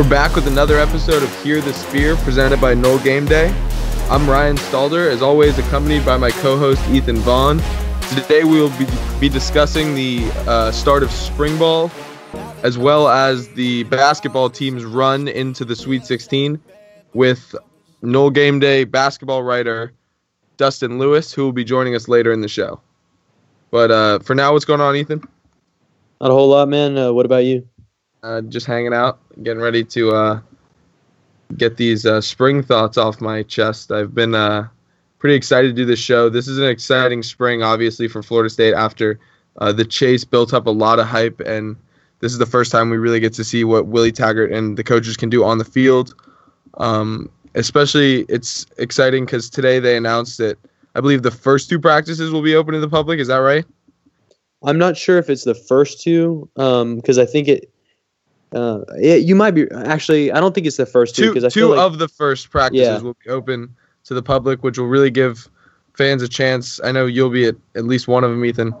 We're back with another episode of Hear the Spear presented by Nole Game Day. I'm Ryan Stalder, as always, accompanied by my co host Ethan Vaughn. Today we will be, be discussing the uh, start of spring ball as well as the basketball team's run into the Sweet 16 with Nole Game Day basketball writer Dustin Lewis, who will be joining us later in the show. But uh, for now, what's going on, Ethan? Not a whole lot, man. Uh, what about you? Uh, just hanging out, getting ready to uh, get these uh, spring thoughts off my chest. I've been uh, pretty excited to do this show. This is an exciting spring, obviously, for Florida State after uh, the chase built up a lot of hype, and this is the first time we really get to see what Willie Taggart and the coaches can do on the field. Um, especially, it's exciting because today they announced that I believe the first two practices will be open to the public. Is that right? I'm not sure if it's the first two, because um, I think it uh, it, you might be actually. I don't think it's the first two. Two, two like, of the first practices yeah. will be open to the public, which will really give fans a chance. I know you'll be at at least one of them, Ethan,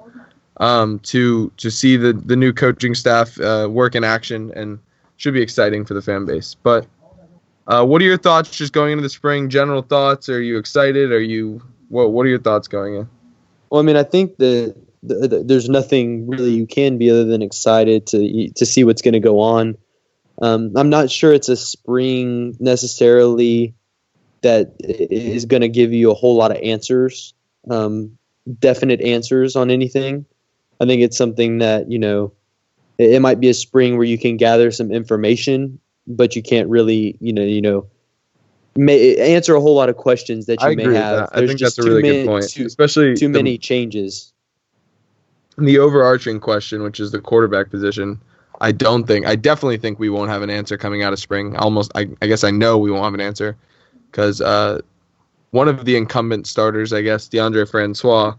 um, to to see the the new coaching staff uh, work in action, and should be exciting for the fan base. But uh, what are your thoughts just going into the spring? General thoughts? Are you excited? Are you what? What are your thoughts going in? Well, I mean, I think the the, the, there's nothing really you can be other than excited to to see what's going to go on. Um, I'm not sure it's a spring necessarily that is going to give you a whole lot of answers, um, definite answers on anything. I think it's something that you know it, it, might be a spring where you can gather some information, but you can't really you know you know may, answer a whole lot of questions that you I may have. I think that's a really good point, too, especially too the, many changes the overarching question, which is the quarterback position, I don't think, I definitely think we won't have an answer coming out of spring. Almost, I, I guess I know we won't have an answer because uh, one of the incumbent starters, I guess, Deondre Francois,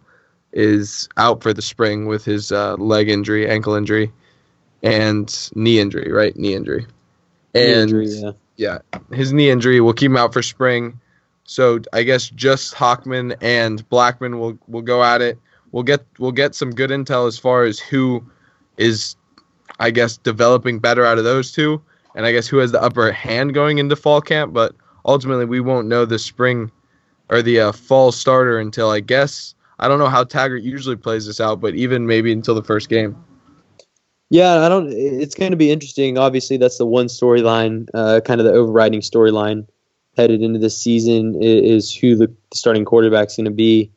is out for the spring with his uh, leg injury, ankle injury, and knee injury, right? Knee injury. And knee injury, yeah. yeah, his knee injury will keep him out for spring. So I guess just Hockman and Blackman will will go at it we'll get we'll get some good intel as far as who is I guess developing better out of those two and I guess who has the upper hand going into fall camp, but ultimately we won't know the spring or the uh, fall starter until I guess I don't know how Taggart usually plays this out, but even maybe until the first game. Yeah, I don't. It's going to be interesting. Obviously, that's the one storyline, uh, kind of the overriding storyline headed into this season is, is who the starting quarterback's going to be.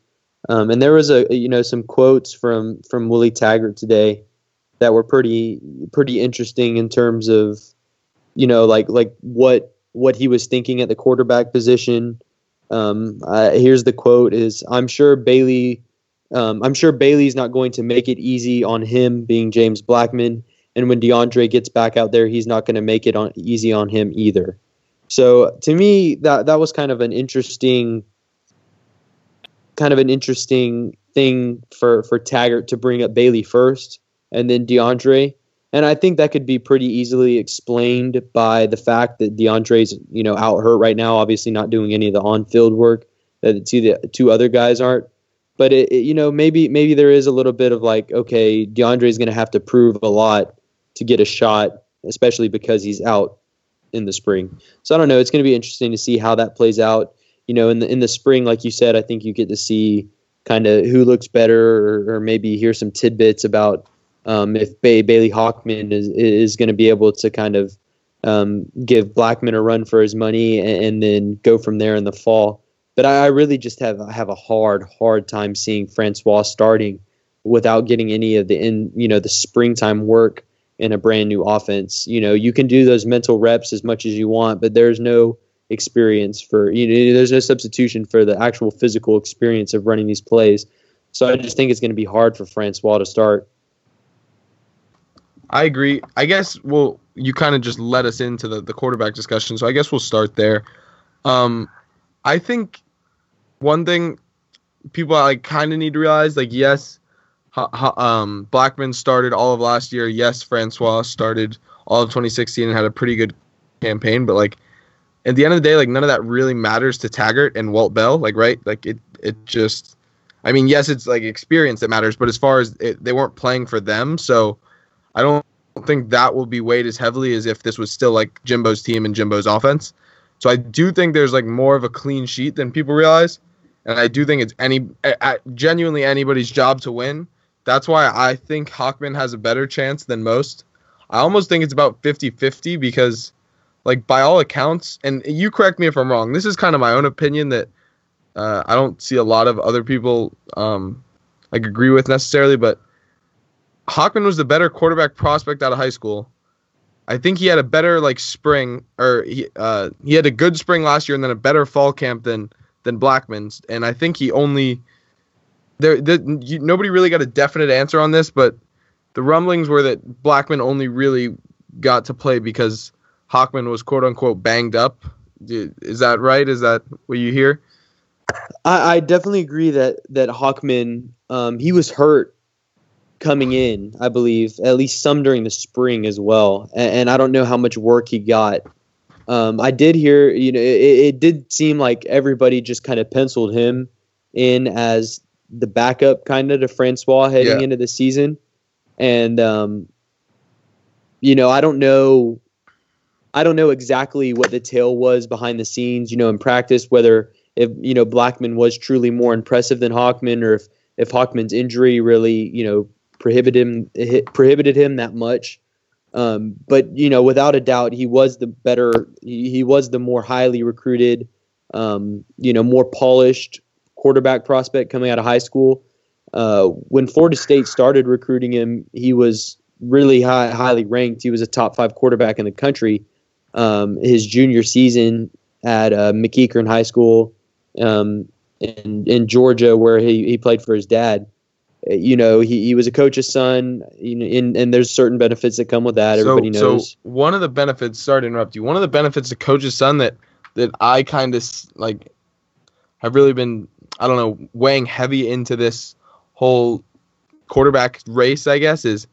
Um, and there was a you know some quotes from from Willie Taggart today that were pretty pretty interesting in terms of you know like like what what he was thinking at the quarterback position. Um, uh, here's the quote: "Is I'm sure Bailey, um, I'm sure Bailey's not going to make it easy on him, being James Blackman, and when Deondre gets back out there, he's not going to make it on easy on him either." So to me, that that was kind of an interesting kind of an interesting thing for for Taggart to bring up Bailey first and then Deondre. And I think that could be pretty easily explained by the fact that Deondre's, you know, out hurt right now, obviously not doing any of the on-field work that the two, the two other guys aren't. But it, it, you know, maybe maybe there is a little bit of like, okay, Deondre's going to have to prove a lot to get a shot, especially because he's out in the spring. So I don't know. It's going to be interesting to see how that plays out you know, in the in the spring, like you said, I think you get to see kind of who looks better, or, or, maybe hear some tidbits about um, if Bay, Bailey Hockman is is going to be able to kind of um, give Blackman a run for his money, and, and, then go from there in the fall. But I, I really just have have a hard hard time seeing Francois starting without getting any of the in you know the springtime work in a brand new offense. You know, you can do those mental reps as much as you want, but there's no experience for you know there's no substitution for the actual physical experience of running these plays. So I just think it's going to be hard for Francois to start. I agree. I guess well, you kind of just led us into the, the quarterback discussion, so I guess we'll start there. Um, I think one thing people like kind of need to realize, like, yes, ha, ha, um, Blackman started all of last year. Yes, Francois started all of 2016 and had a pretty good campaign, but like at the end of the day, like none of that really matters to Taggart and Walt Bell. Like, right? Like it, it just. I mean, yes, it's like experience that matters, but as far as it, they weren't playing for them, so I don't think that will be weighed as heavily as if this was still like Jimbo's team and Jimbo's offense. So I do think there's like more of a clean sheet than people realize, and I do think it's any genuinely anybody's job to win. That's why I think Hockman has a better chance than most. I almost think it's about 50-50 because like by all accounts, and you correct me if I'm wrong. This is kind of my own opinion that uh, I don't see a lot of other people um, like agree with necessarily, but Hockman was the better quarterback prospect out of high school. I think he had a better like spring, or he uh, he had a good spring last year, and then a better fall camp than than Blackman's. And I think he only there, the, you, nobody really got a definite answer on this, but the rumblings were that Blackman only really got to play because Hockman was quote unquote banged up. Is that right? Is that what you hear? I, I definitely agree that that Hockman um, he was hurt coming in, I believe, at least some during the spring as well. And, and I don't know how much work he got. Um, I did hear, you know, it, it, did seem like everybody just kind of penciled him in as the backup kind of to Francois heading yeah. into the season. And, um, you know, I don't know I don't know exactly what the tale was behind the scenes, you know, in practice, whether if you know Blackman was truly more impressive than Hockman, or if if Hockman's injury really, you know, prohibited him prohibited him that much. Um, but you know, without a doubt, he was the better. He, he was the more highly recruited, um, you know, more polished quarterback prospect coming out of high school. Uh, when Florida State started recruiting him, he was really high, highly ranked. He was a top five quarterback in the country um, his junior season at uh, McEachern High School um, in, in Georgia, where he, he played for his dad. Uh, you know, he, he was a coach's son, you know, and, and there's certain benefits that come with that. Everybody knows. So one of the benefits, sorry to interrupt you, one of the benefits of coach's son that, that I kind of like have really been, I don't know, weighing heavy into this whole quarterback race, I guess, is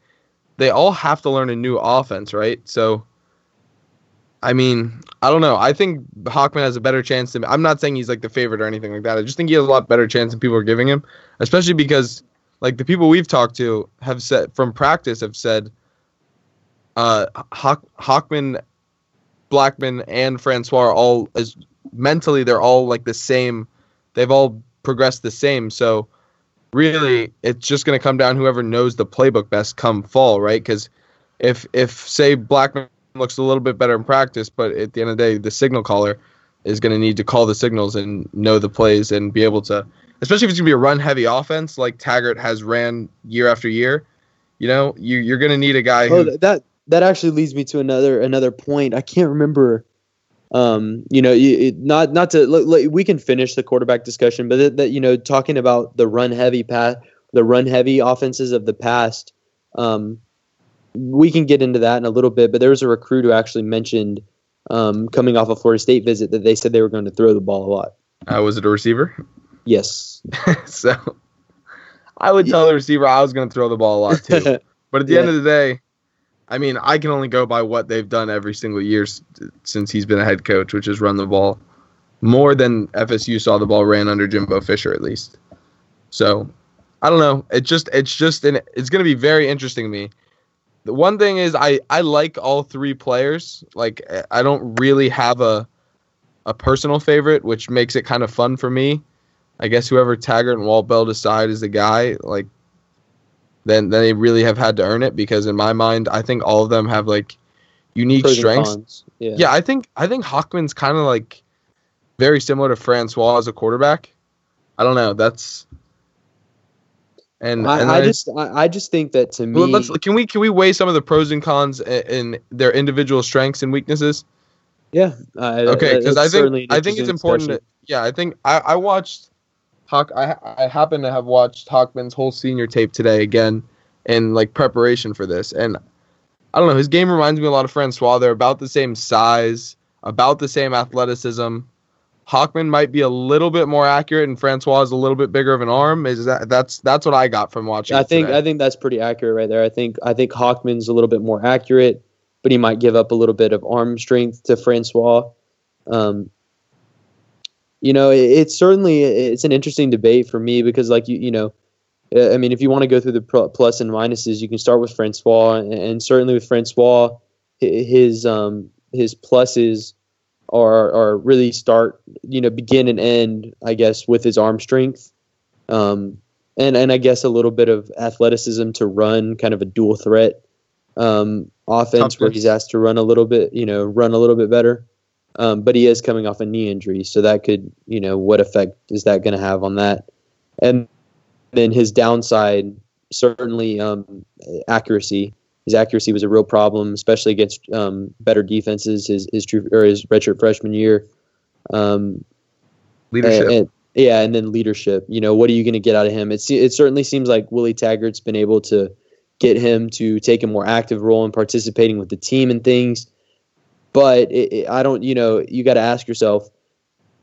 they all have to learn a new offense, right? So I mean, I don't know. I think Hockman has a better chance than I'm not saying he's like the favorite or anything like that. I just think he has a lot better chance than people are giving him, especially because like the people we've talked to have said from practice have said uh Hock, Hockman, Blackman, and Francois are all as mentally they're all like the same. They've all progressed the same. So really, it's just going to come down whoever knows the playbook best come fall, right? Because if if say Blackman looks a little bit better in practice, but at the end of the day, the signal caller is going to need to call the signals and know the plays and be able to, especially if it's going to be a run heavy offense like Taggart has ran year after year. You know, you you're going to need a guy. Oh, who, that that actually leads me to another another point. I can't remember. Um, you know, you, not not to look, we can finish the quarterback discussion, but that, that you know, talking about the run heavy path, the run heavy offenses of the past. Um, we can get into that in a little bit, but there was a recruit who actually mentioned um, coming off a Florida State visit that they said they were going to throw the ball a lot. Uh, was it a receiver? Yes. so I would tell the receiver I was going to throw the ball a lot too. but at the yeah. end of the day, I mean, I can only go by what they've done every single year since he's been a head coach, which is run the ball more than FSU saw the ball ran under Jimbo Fisher at least. So I don't know. It just it's just an, it's going to be very interesting to me the one thing is I I like all three players. Like I don't really have a a personal favorite, which makes it kind of fun for me. I guess whoever Taggart and Walt Bell decide is the guy, like then then they really have had to earn it because in my mind, I think all of them have like unique Pros strengths. Yeah. yeah, I think I think Hockman's kind of like very similar to Francois as a quarterback. I don't know. That's and, I, and I just I, I, just think that to me, let's, can we can we weigh some of the pros and cons in, their individual strengths and weaknesses? Yeah. Uh, okay, because I think I think it's important. To, yeah, I think I, I watched Hawk. I I happen to have watched Hockman's whole senior tape today again, in like preparation for this, and I don't know. His game reminds me a lot of Francois. They're about the same size, about the same athleticism. Hockman might be a little bit more accurate, and Francois is a little bit bigger of an arm. Is that that's that's what I got from watching? I think today. I think that's pretty accurate right there. I think I think Hockman's a little bit more accurate, but he might give up a little bit of arm strength to Francois. Um, you know, it, it's certainly it's an interesting debate for me because, like you you know, I mean, if you want to go through the plus and minuses, you can start with Francois, and certainly with Francois, his um, his pluses are are really start you know begin and end, I guess, with his arm strength, um, and and I guess a little bit of athleticism to run kind of a dual threat um, offense where he's asked to run a little bit, you know, run a little bit better. Um, but he is coming off a knee injury, so that could, you know, what effect is that going to have on that? And then his downside, certainly um, accuracy. His accuracy was a real problem, especially against um, better defenses. His his true or his redshirt freshman year. Um, leadership. And, and, yeah, and then leadership. You know, what are you going to get out of him? It it certainly seems like Willie Taggart's been able to get him to take a more active role in participating with the team and things. But it, it, I don't, you know, you got to ask yourself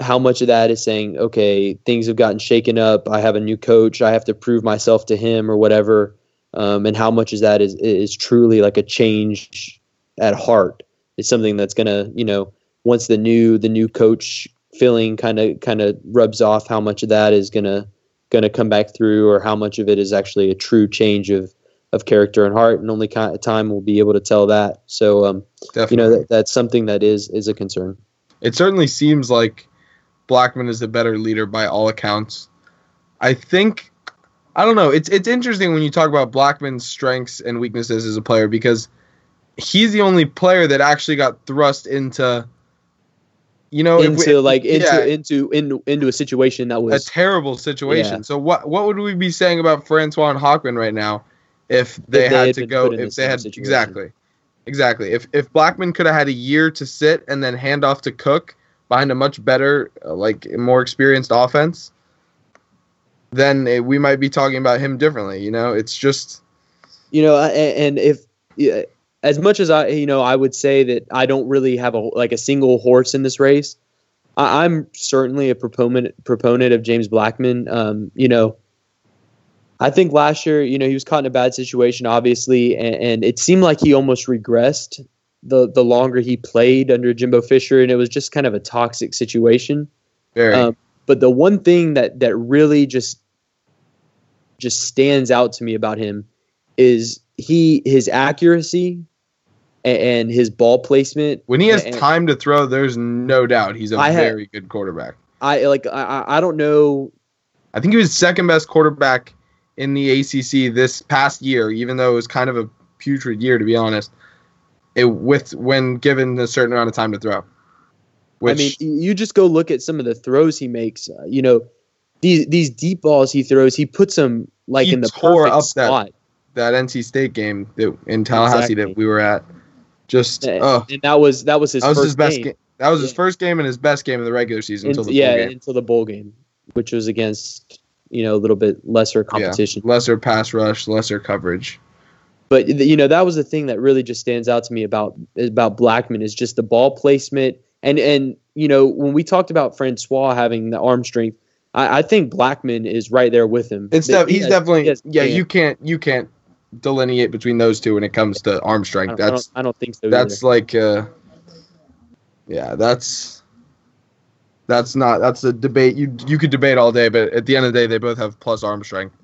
how much of that is saying, okay, things have gotten shaken up. I have a new coach. I have to prove myself to him or whatever. Um, and how much is that is is truly like a change at heart? It's something that's gonna, you know, once the new the new coach feeling kind of kind of rubs off, how much of that is gonna gonna come back through, or how much of it is actually a true change of of character and heart, and only time will be able to tell that. So, um, you know, that, that's something that is is a concern. It certainly seems like Blackman is a better leader by all accounts. I think I don't know. It's it's interesting when you talk about Blackman's strengths and weaknesses as a player because he's the only player that actually got thrust into you know into we, like into yeah, into into into a situation that was a terrible situation. Yeah. So what what would we be saying about Francois and Hockman right now if they, if they had, had to go if they had situation. exactly exactly if if Blackman could have had a year to sit and then hand off to Cook behind a much better like more experienced offense then it, we might be talking about him differently you know it's just you know and, if yeah, as much as I you know I would say that I don't really have a like a single horse in this race I, am certainly a proponent proponent of James Blackman um, you know I think last year, you know, he was caught in a bad situation, obviously, and, and, it seemed like he almost regressed the the longer he played under Jimbo Fisher, and it was just kind of a toxic situation. Very. Um, but the one thing that that really just just stands out to me about him is he his accuracy and, his ball placement. When he has and, time to throw, there's no doubt he's a I very good quarterback. I like I I don't know. I think he was second best quarterback in the ACC this past year, even though it was kind of a putrid year to be honest. It with when given a certain amount of time to throw. Which, I mean, you just go look at some of the throws he makes. Uh, you know, these these deep balls he throws, he puts them like in the perfect up spot. That, that NC State game that in Tallahassee exactly. that we were at, just and, uh, and that was that was his that was his best game. game. That was yeah. his first game and his best game of the regular season until the yeah bowl game. until the bowl game, which was against you know a little bit lesser competition, yeah, lesser pass rush, lesser coverage. But you know that was the thing that really just stands out to me about about Blackman is just the ball placement and and you know when we talked about Francois having the arm strength, I, I think Blackman is right there with him. It's def- he's has, definitely he yeah. You can't you can't delineate between those two when it comes to arm strength. I that's I don't, I don't think so. That's either. like uh, yeah, that's that's not that's a debate you you could debate all day, but at the end of the day, they both have plus arm strength,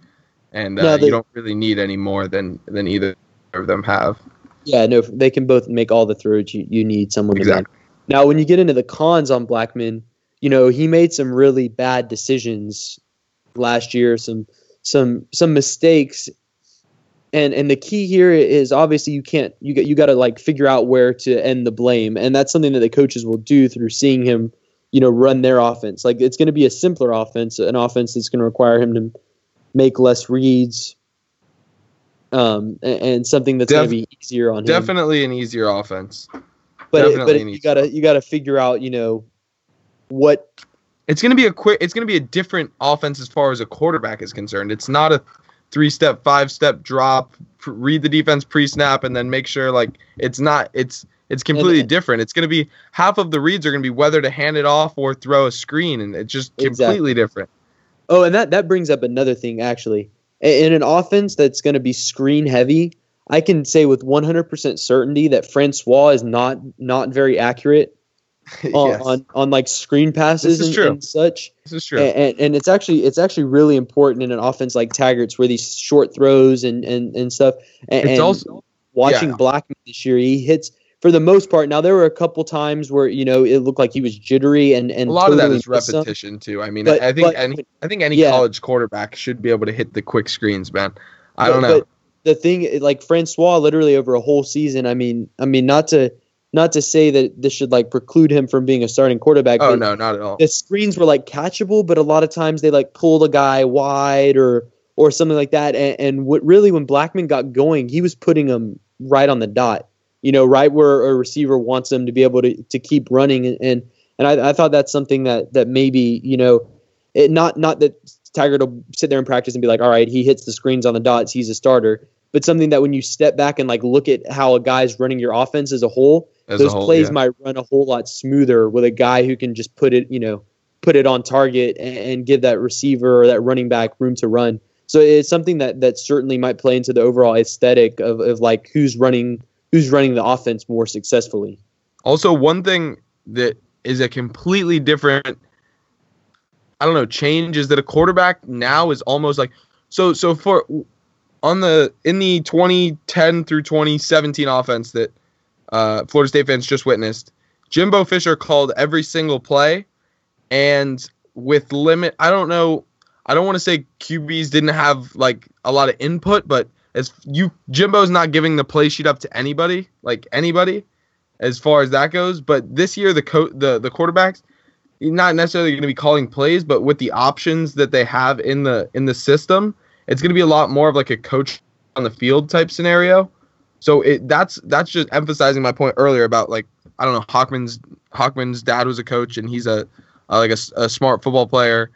and uh, no, they, you don't really need any more than than either of them have. Yeah, no, they can both make all the throws you, you need someone exactly. to make. Now, when you get into the cons on Blackman, you know he made some really bad decisions last year, some some some mistakes, and and the key here is obviously you can't you got you got to like figure out where to end the blame, and that's something that the coaches will do through seeing him you know, run their offense. Like it's going to be a simpler offense, an offense that's going to require him to make less reads, um, and, and something that's Def- going to be easier on definitely him. Definitely an easier offense. But it, but you gotta you gotta figure out you know what it's going to be a quick it's to be a different offense as far as a quarterback is concerned it's not a three step five step drop read the defense pre snap and then make sure like it's not it's it's completely and, different. It's going to be half of the reads are going to be whether to hand it off or throw a screen, and it's just completely exactly. different. Oh, and that that brings up another thing actually. In an offense that's going to be screen heavy, I can say with 100% certainty that Francois is not not very accurate on, Yes. on on like screen passes and, and such. This is true. And, and, and it's actually it's actually really important in an offense like Taggart's where these short throws and and, and stuff. And, it's also watching yeah. Blackman this year, he hits for the most part. Now there were a couple times where you know it looked like he was jittery and and a lot of that totally is repetition too. I mean, But- I think but- any I think any yeah. college quarterback should be able to hit the quick screens, man. I But- don't know. The thing, like Francois, literally over a whole season. I mean, I mean, not to not to say that this should like preclude him from being a starting quarterback. oh no, not at all. the screens were like catchable, but a lot of times they like pull the guy wide or or something like that. And, and what really when Blackman got going, he was putting him right on the dot. You know, right where a receiver wants them to be able to, to keep running. And and, and I, I thought that's something that that maybe you know, it not not that Taggart will sit there and practice and be like, all right, he hits the screens on the dots, he's a starter. But something that when you step back and like look at how a guy's running your offense as a whole, As those a whole, plays yeah. might run a whole lot smoother with a guy who can just put it, you know, put it on target and, and give that receiver or that running back room to run. So it's something that that certainly might play into the overall aesthetic of, of like who's running who's running the offense more successfully. Also, one thing that is a completely different, I don't know, change is that a quarterback now is almost like so. So for on the in the 2010 through 2017 offense that uh, Florida State fans just witnessed, Jimbo Fisher called every single play, and with limit, I don't know. I don't want to say QBs didn't have like a lot of input, but as you Jimbo's not giving the play sheet up to anybody, like anybody as far as that goes. But this year, the co- the the quarterbacks, not necessarily going to be calling plays, but with the options that they have in the in the system, it's going to be a lot more of like a coach on the field type scenario. So it that's that's just emphasizing my point earlier about like I don't know Hockman's Hockman's dad was a coach and he's a, uh like a smart football player.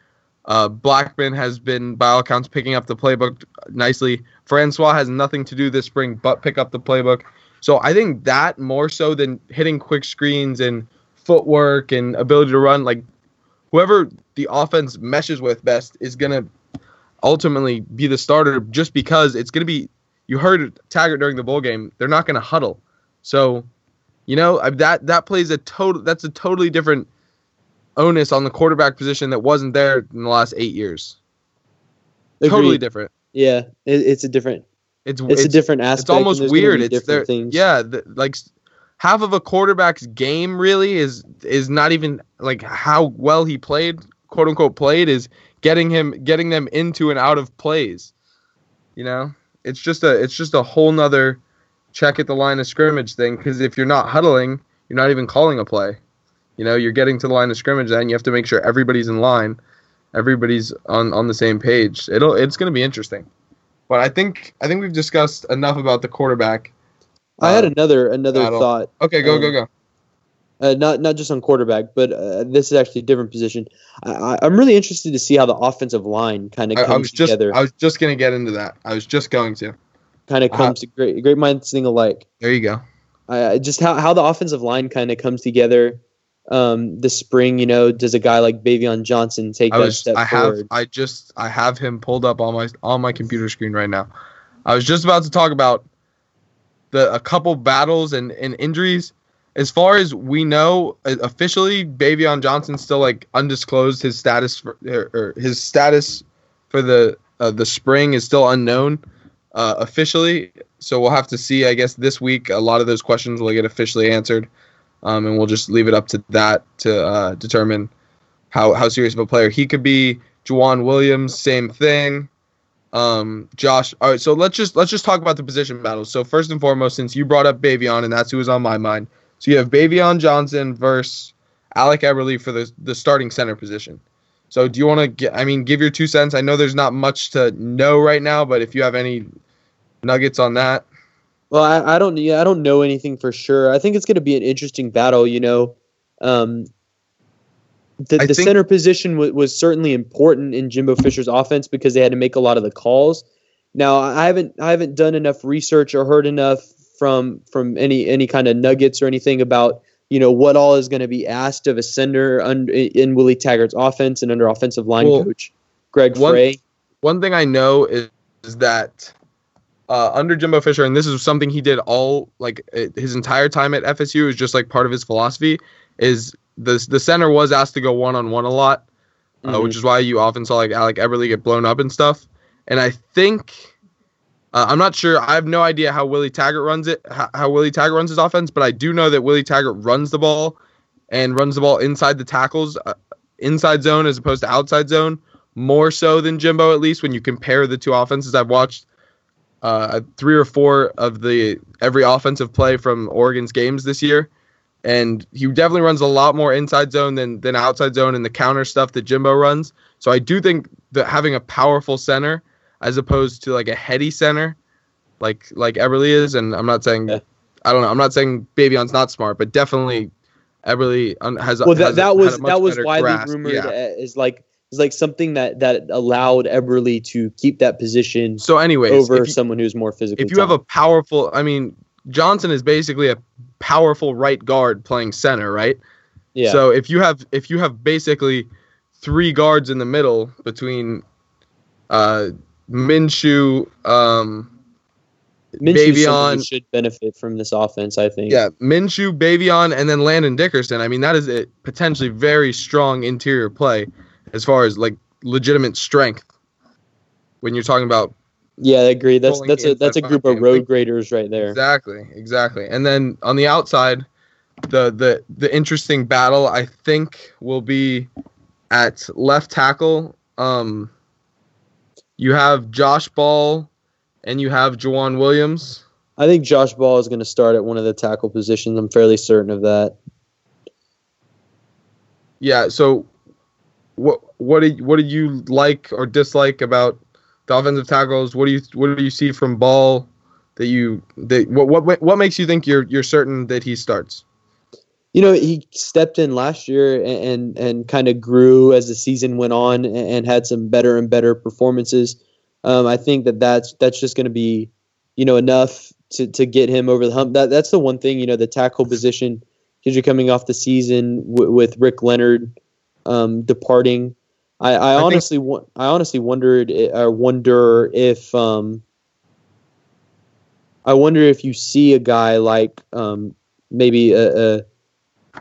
Uh, Blackman has been by all accounts picking up the playbook nicely. Francois has nothing to do this spring but pick up the playbook. So I think that more so than hitting quick screens and footwork and ability to run, like whoever the offense meshes with best is gonna ultimately be the starter just because it's gonna be you heard Taggart during the bowl game, they're not gonna huddle. So, you know, that that plays a total that's a totally different onus on the quarterback position that wasn't there in the last eight years. Totally different. Yeah, it, it's a different It's it's, a different aspect. it's almost and there's gonna weird. It's different there. things. Yeah, the, like half of a quarterback's game really is is not even like how well he played, quote unquote played, is getting him getting them into and out of plays. You know, it's just a it's just a whole nother check at the line of scrimmage thing. Because if you're not huddling, you're not even calling a play. You know, you're getting to the line of scrimmage, then you have to make sure everybody's in line, everybody's on on the same page. It'll it's going to be interesting. But I think I think we've discussed enough about the quarterback. I had Uh, another another battle. thought. Okay, go um, go go. uh, not not just on quarterback, but uh, this is actually a different position. I, I'm really interested to see how the offensive line kind of comes I was just together. I was just gonna get into that. I was just going to. kind of uh, comes to great great minds think alike. There you go. Uh, just how how the offensive line kind of comes together. Um, this spring, you know, does a guy like Baveon Johnson take I that was step I have forward? I just I have him pulled up on my on my computer screen right now. I was just about to talk about the a couple battles and, and injuries. As far as we know, uh, officially, Baveon Johnson still like undisclosed. His status for or, or his status for the uh, the spring is still unknown uh, officially. So we'll have to see. I guess this week a lot of those questions will get officially answered, um, and we'll just leave it up to that to uh, determine how how serious of a player he could be. Jauan Williams, same thing. Um, Josh. All right, so let's just let's just talk about the position battles. So first and foremost, since you brought up Baveon, and that's who was on my mind. So you have Baveon Johnson versus Alec Eberle for the the starting center position. So do you want to? I mean, give your two cents. I know there's not much to know right now, but if you have any nuggets on that, Well, I, I don't yeah, I don't know anything for sure. I think it's going to be an interesting battle. You know, um, the, the center position w- was certainly important in Jimbo Fisher's offense because they had to make a lot of the calls. Now, I haven't I haven't done enough research or heard enough from from any any kind of nuggets or anything about you know what all is going to be asked of a center un, in Willie Taggart's offense and under offensive line Well, coach Greg one- Frey. one thing I know is, is that uh, under Jimbo Fisher, and this is something he did all like his entire time at FSU is just like part of his philosophy, is the the center was asked to go one on one a lot, uh, Mhm. which is why you often saw like Alec Eberle get blown up and stuff. And I think uh, I'm not sure. I have no idea how Willie Taggart runs it, how, how Willie Taggart runs his offense, but I do know that Willie Taggart runs the ball and runs the ball inside the tackles, uh, inside zone as opposed to outside zone, more so than Jimbo. At least when you compare the two offenses, I've watched uh, three or four of the every offensive play from Oregon's games this year, and he definitely runs a lot more inside zone than than outside zone and the counter stuff that Jimbo runs. So I do think that having a powerful center as opposed to like a heady center, like like Eberle is, and I'm not saying Yeah. I don't know, I'm not saying Baveon's not smart, but definitely Eberle has. well, that, has that had was a that was widely grasp. rumored Yeah. Uh, as like is like something that that allowed Eberle to keep that position So, anyways, over you, someone who's more physically. if you have a powerful, I mean, Johnson is basically a powerful right guard playing center, right? yeah, So if you have if you have basically three guards in the middle between uh Minshew, um who Baveon- should benefit from this offense. I think. yeah, Minshew, Baveon, and then Landon Dickerson. I mean, that is a potentially very strong interior play as far as like legitimate strength. When you're talking about Yeah, I agree. That's that's a that's a group of road graders right there. Exactly, exactly. And then on the outside, the the the interesting battle I think will be at left tackle. Um, you have Josh Ball, and you have Jauan Williams. I think Josh Ball is going to start at one of the tackle positions. I'm fairly certain of that. Yeah. So, what what did what did you like or dislike about the offensive tackles? What do you what do you see from Ball that you that what what what makes you think you're you're certain that he starts? You know, he stepped in last year and and, and kind of grew as the season went on and, and had some better and better performances. Um, I think that that's that's just going to be, you know, enough to, to get him over the hump. That that's the one thing, you know, the tackle position because you're coming off the season w- with Rick Leonard um, departing. I, I, think- honestly wa- I honestly wondered or wonder if um, I wonder if you see a guy like um, maybe a, a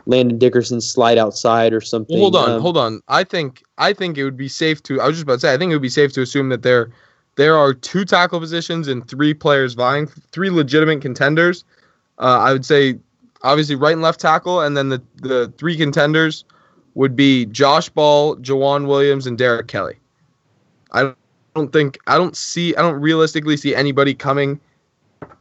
Landon Dickerson slide outside or something. Well, hold on, Um, hold on. I think I think it would be safe to. I was just about to say. I think it would be safe to assume that there there are two tackle positions and three players vying, three legitimate contenders. Uh, I would say obviously right and left tackle, and then the the three contenders would be Josh Ball, Jauan Williams, and Derrick Kelly. I don't think I don't see I don't realistically see anybody coming.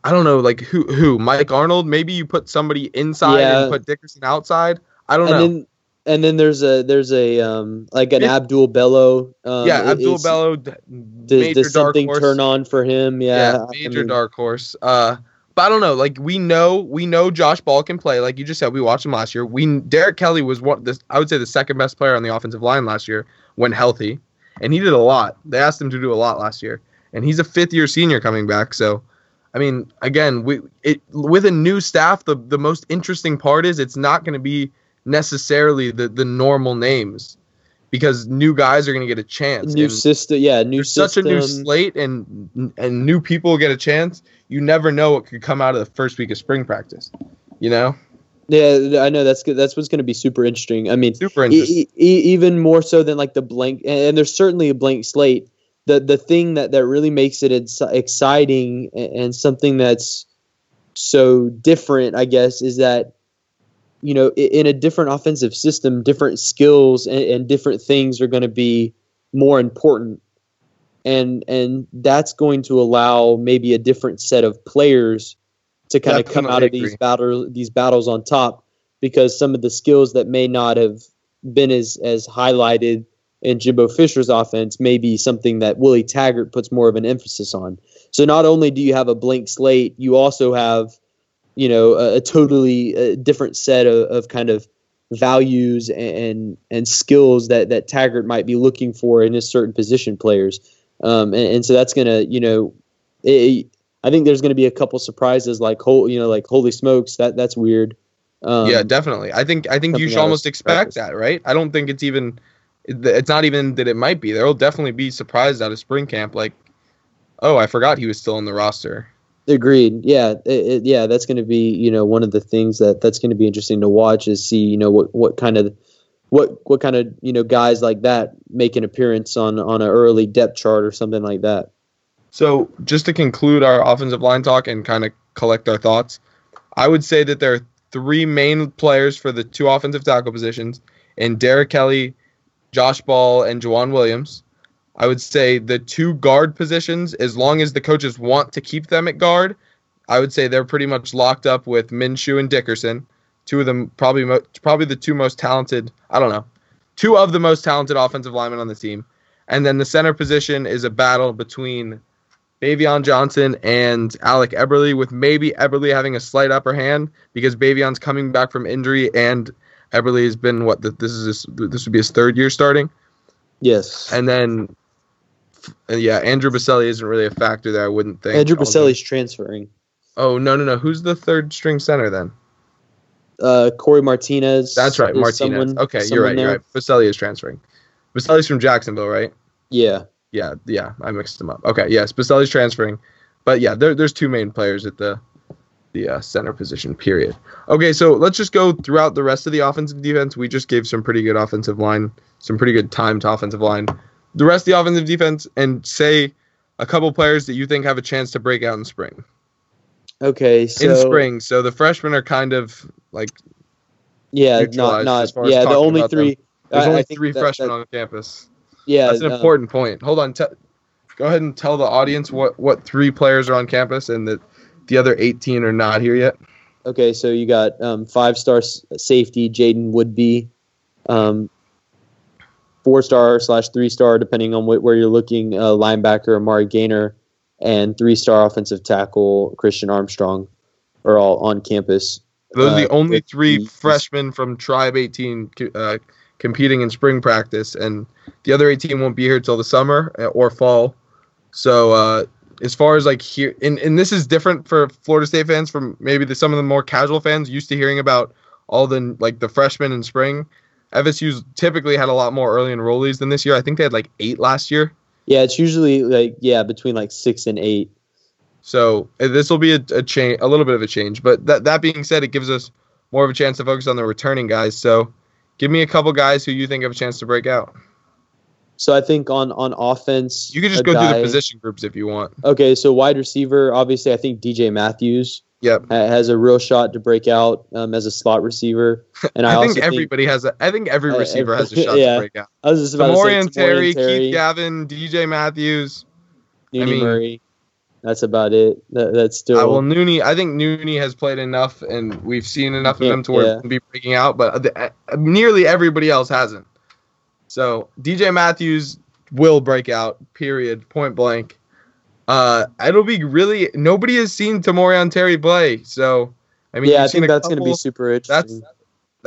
I don't know, like who who Mike Arnold. Maybe you put somebody inside Yeah. and put Dickerson outside. I don't and know. then and then there's a there's a um like an Yeah. Abdul Bello. Um, yeah, Abdul Bello, d- Does, major does something turn on for him? Yeah, yeah, I major mean, dark horse. Uh, but I don't know. Like we know, we know Josh Ball can play. Like you just said, we watched him last year. We Derrick Kelly was one. This I would say the second best player on the offensive line last year when healthy, and he did a lot. They asked him to do a lot last year, and he's a fifth year senior coming back. So, I mean, again, we it with a new staff. The the most interesting part is it's not going to be necessarily the the normal names because new guys are going to get a chance. New and- system, yeah, new there's such a new slate and and new people get a chance. You never know what could come out of the first week of spring practice. You know, Yeah, I know that's good. That's what's going to be super interesting. I mean, super interesting. e- e- even more so than like the blank, and there's certainly a blank slate. The the thing that that really makes it ex- exciting and something that's so different, I guess, is that you know in a different offensive system, different skills and, and different things are going to be more important, and and that's going to allow maybe a different set of players to kind of come out of these agree. battle these battles on top because some of the skills that may not have been as as highlighted in Jimbo Fisher's offense may be something that Willie Taggart puts more of an emphasis on. So not only do you have a blank slate, you also have you know a, a totally uh different set of, of kind of values and and skills that that Taggart might be looking for in his certain position players. Um, and, and so that's gonna you know. It, I think there's going to be a couple surprises, like whole, you know, like holy smokes, that that's weird. Um, yeah, definitely. I think I think you should almost expect that, right? I don't think it's even. It's not even that it might be. There'll definitely be surprised out of spring camp, like, oh, I forgot he was still on the roster. Agreed. Yeah, it, it, yeah, that's going to be you know one of the things that that's going to be interesting to watch is see you know what what kind of what what kind of you know guys like that make an appearance on on an early depth chart or something like that. So just to conclude our offensive line talk and kind of collect our thoughts, I would say that there are three main players for the two offensive tackle positions and Derrick Kelly, Josh Ball, and Jauan Williams. I would say the two guard positions, as long as the coaches want to keep them at guard, I would say they're pretty much locked up with Minshew and Dickerson. Two of them probably mo- probably the two most talented. I don't know, two of the most talented offensive linemen on the team. And then the center position is a battle between Baveon Johnson and Alec Eberle, with maybe Eberle having a slight upper hand because Baveon's coming back from injury and Eberle has been what this is his, this would be his third year starting. Yes. And then yeah, Andrew Boselli isn't really a factor there. I wouldn't think. Andrew Boselli's transferring. Oh no no no! Who's the third string center then? Uh, Corey Martinez. That's right, Martinez. someone- okay, you're someone right. You're there. right. Boselli is transferring. Boselli's from Jacksonville, right? Yeah. Yeah, yeah. I mixed them up. Okay, yes, Boselli's transferring, but yeah, there, there's two main players at the the uh, center position. Period. Okay, so let's just go throughout the rest of the offensive defense. We just gave some pretty good offensive line, some pretty good time to offensive line. The rest of the offensive defense, and say a couple players that you think have a chance to break out in spring. Okay. So in spring, so the freshmen are kind of like Yeah. Not not. as far as Yeah. The only about them. three. there's I- I only think three that- freshmen that- on campus. Yeah. That's an uh, important point. Hold on. Te- go ahead and tell the audience what, what three players are on campus and that the other 18 are not here yet. Okay, so you got um, five star s- safety Jaiden Woodbey, um, four star slash three star depending on wh- where you're looking uh, linebacker Amari Gainer, and three star offensive tackle Christian Armstrong are all on campus. Those are the Uh, only with three freshmen from Tribe 18 uh, competing in spring practice, and the other 18 won't be here till the summer uh, or fall. So uh, as far as like here, and, and this is different for Florida State fans from maybe the, some of the more casual fans used to hearing about all the like the freshmen in spring. FSU's typically had a lot more early enrollees than this year. I think they had like eight last year. Yeah, it's usually like yeah between like six and eight. So this will be a, a change, a little bit of a change. But that that being said, it gives us more of a chance to focus on the returning guys. So give me a couple guys who you think have a chance to break out. So I think on on offense You can just go through the position groups if you want. Okay, so wide receiver obviously I think DJ Matthews Yep. has a real shot to break out um, as a slot receiver, and I, I, also think everybody has a. I think every Uh, receiver has a shot yeah. to break out. I was just about to say Tamorrion Terry, Terry, Keith Gavin, DJ Matthews. Nooney I mean- Murray. That's about it. That, that's still Uh, well, Nooney. I think Nooney has played enough, and we've seen enough of him to where yeah. be breaking out. But the, uh, nearly everybody else hasn't. So DJ Matthews will break out. Period. Point blank. Uh, it'll be really nobody has seen Tamori Tamorrion Terry play. So I mean, yeah, I think that's going to be super interesting. That's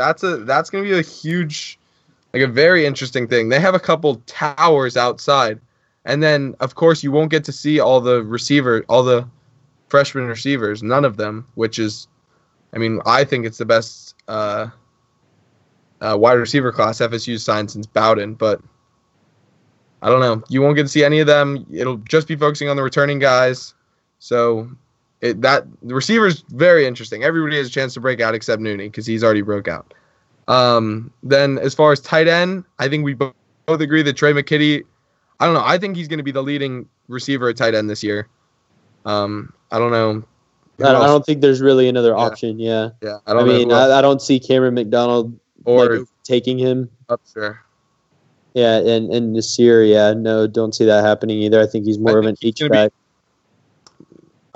that's a that's gonna be a huge like a very interesting thing they have a couple towers outside and then of course you won't get to see all the receiver all the freshman receivers none of them which is i mean i think it's the best uh, uh wide receiver class FSU signed since bowden but i don't know you won't get to see any of them it'll just be focusing on the returning guys so it, that the receiver's very interesting. Everybody has a chance to break out except Nooney because he's already broke out. Um, then as far as tight end, I think we both agree that Trey McKitty. I don't know. I think he's going to be the leading receiver at tight end this year. Um, I don't know. I, I don't think there's really another option. Yeah, Yeah, I I, don't mean. I, I don't see Cameron McDonald or like, taking him. up there. Yeah, and and Nasir, yeah, no, don't see that happening either. I think he's more of an H back.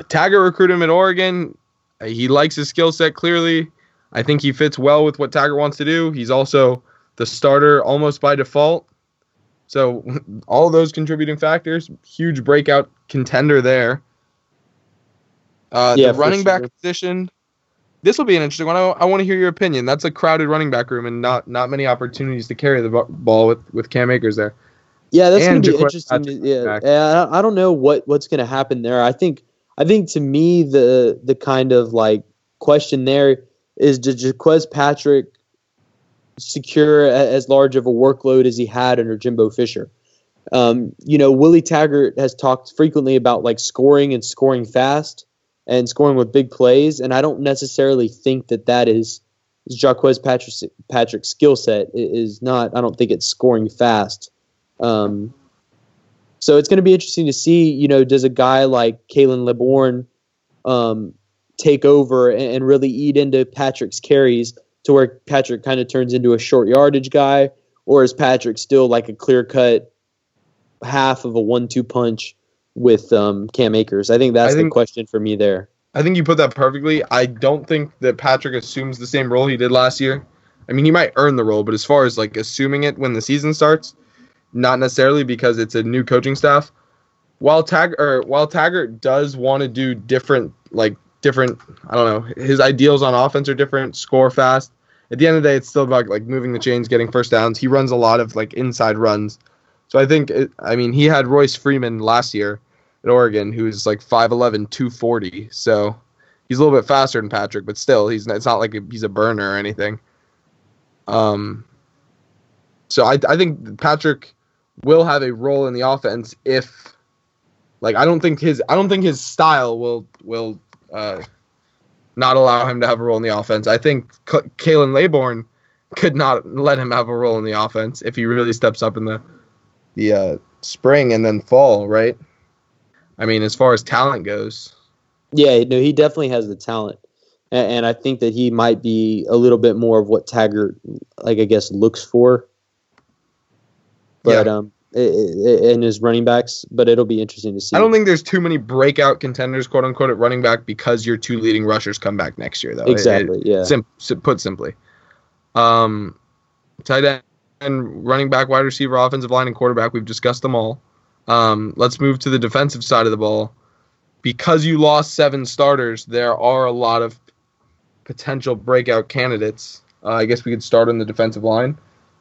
Taggart recruited him at Oregon. Uh, He likes his skill set clearly. I think he fits well with what Taggart wants to do. He's also the starter almost by default. So all those contributing factors, huge breakout contender there. Uh, Yeah, the running back position. This will be an interesting one. I, I want to hear your opinion. That's a crowded running back room and not not many opportunities to carry the ball with with Cam Akers there. Yeah, that's And to be interesting. to- yeah, I I don't know what what's going to happen there. I think I think to me the the kind of like question there is does Jaquez Patrick secure as large of a workload as he had under Jimbo Fisher? Um, you know, Willie Taggart has talked frequently about like scoring and scoring fast. and scoring with big plays. And I don't necessarily think that that is Jaquez Patrick Patrick's skill set is not. I don't think it's scoring fast. Um, so it's going to be interesting to see. You know, does a guy like Khalan Laborn um, take over and, and really eat into Patrick's carries to where Patrick kind of turns into a short yardage guy, or is Patrick still like a clear cut half of a one-two punch with um, Cam Akers? I think that's I think, the question for me there. I think you put that perfectly. I don't think that Patrick assumes the same role he did last year. I mean, he might earn the role, but as far as like assuming it when the season starts, not necessarily because it's a new coaching staff. While Tag or while Taggart does want to do different like different, I don't know, his ideals on offense are different, score fast. At the end of the day, it's still about like moving the chains, getting first downs. He runs a lot of like inside runs. So I think it, I mean, he had Royce Freeman last year at Oregon, who's like 5'11", 240. So he's a little bit faster than Patrick, but still, he's it's not like he's a burner or anything. Um, so I I think Patrick will have a role in the offense if, like, I don't think his I don't think his style will will uh, not allow him to have a role in the offense. I think K- Khalan Laborn could not let him have a role in the offense if he really steps up in the the uh, spring and then fall, right? I mean, as far as talent goes. Yeah, no, he definitely has the talent, and, and I think that he might be a little bit more of what Taggart, like I guess, looks for. But yeah. um, in his running backs, but it'll be interesting to see. I don't think there's too many breakout contenders, quote unquote, at running back because your two leading rushers come back next year, though. Exactly. It, it, yeah. Sim- put simply, um, tight end, running back, wide receiver, offensive line, and quarterback. We've discussed them all. Um, let's move to the defensive side of the ball. Because you lost seven starters, there are a lot of potential breakout candidates. Uh, I guess we could start on the defensive line.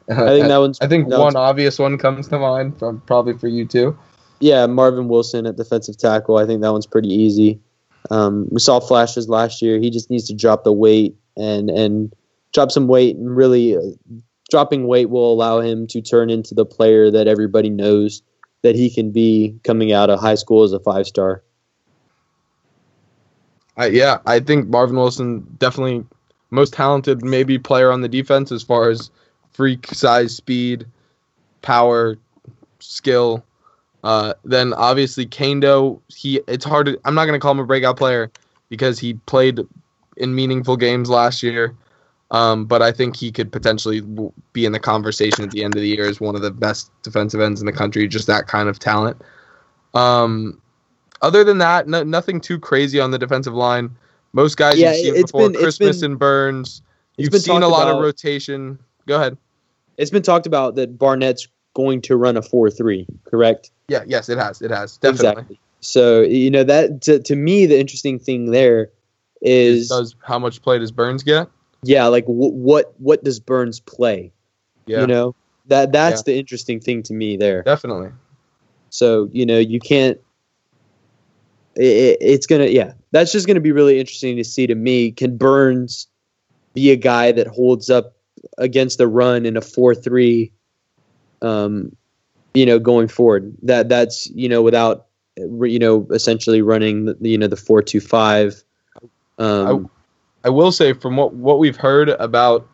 I think that one's. I think one obvious one comes to mind from probably for you too. Yeah, Marvin Wilson at defensive tackle. I think that one's pretty easy. Um, we saw flashes last year. He just needs to drop the weight and and drop some weight and really uh, dropping weight will allow him to turn into the player that everybody knows that he can be coming out of high school as a five star. Uh, yeah, I think Marvin Wilson definitely most talented maybe player on the defense as far as freak size, speed, power, skill. Uh, then obviously Kaindoh, he it's hard to I'm not gonna call him a breakout player because he played in meaningful games last year. Um, but I think he could potentially be in the conversation at the end of the year as one of the best defensive ends in the country. Just that kind of talent. Um, other than that, no, nothing too crazy on the defensive line. Most guys yeah, you've seen before, been, Christmas been, and Burns. You've seen a lot about, of rotation. Go ahead. It's been talked about that Barnett's going to run a four-three. Correct? Yeah. Yes, it has. It has definitely. Exactly. So you know that to, to me the interesting thing there is does how much play does Burns get? yeah, like w- what what does Burns play? Yeah. You know that that's yeah. the interesting thing to me there. Definitely. So you know you can't. It, it's gonna yeah. That's just gonna be really interesting to see to me. Can Burns be a guy that holds up against the run in a four three? Um, you know, going forward, that that's you know without you know essentially running the, you know the four two five. Um, I will say from what what we've heard about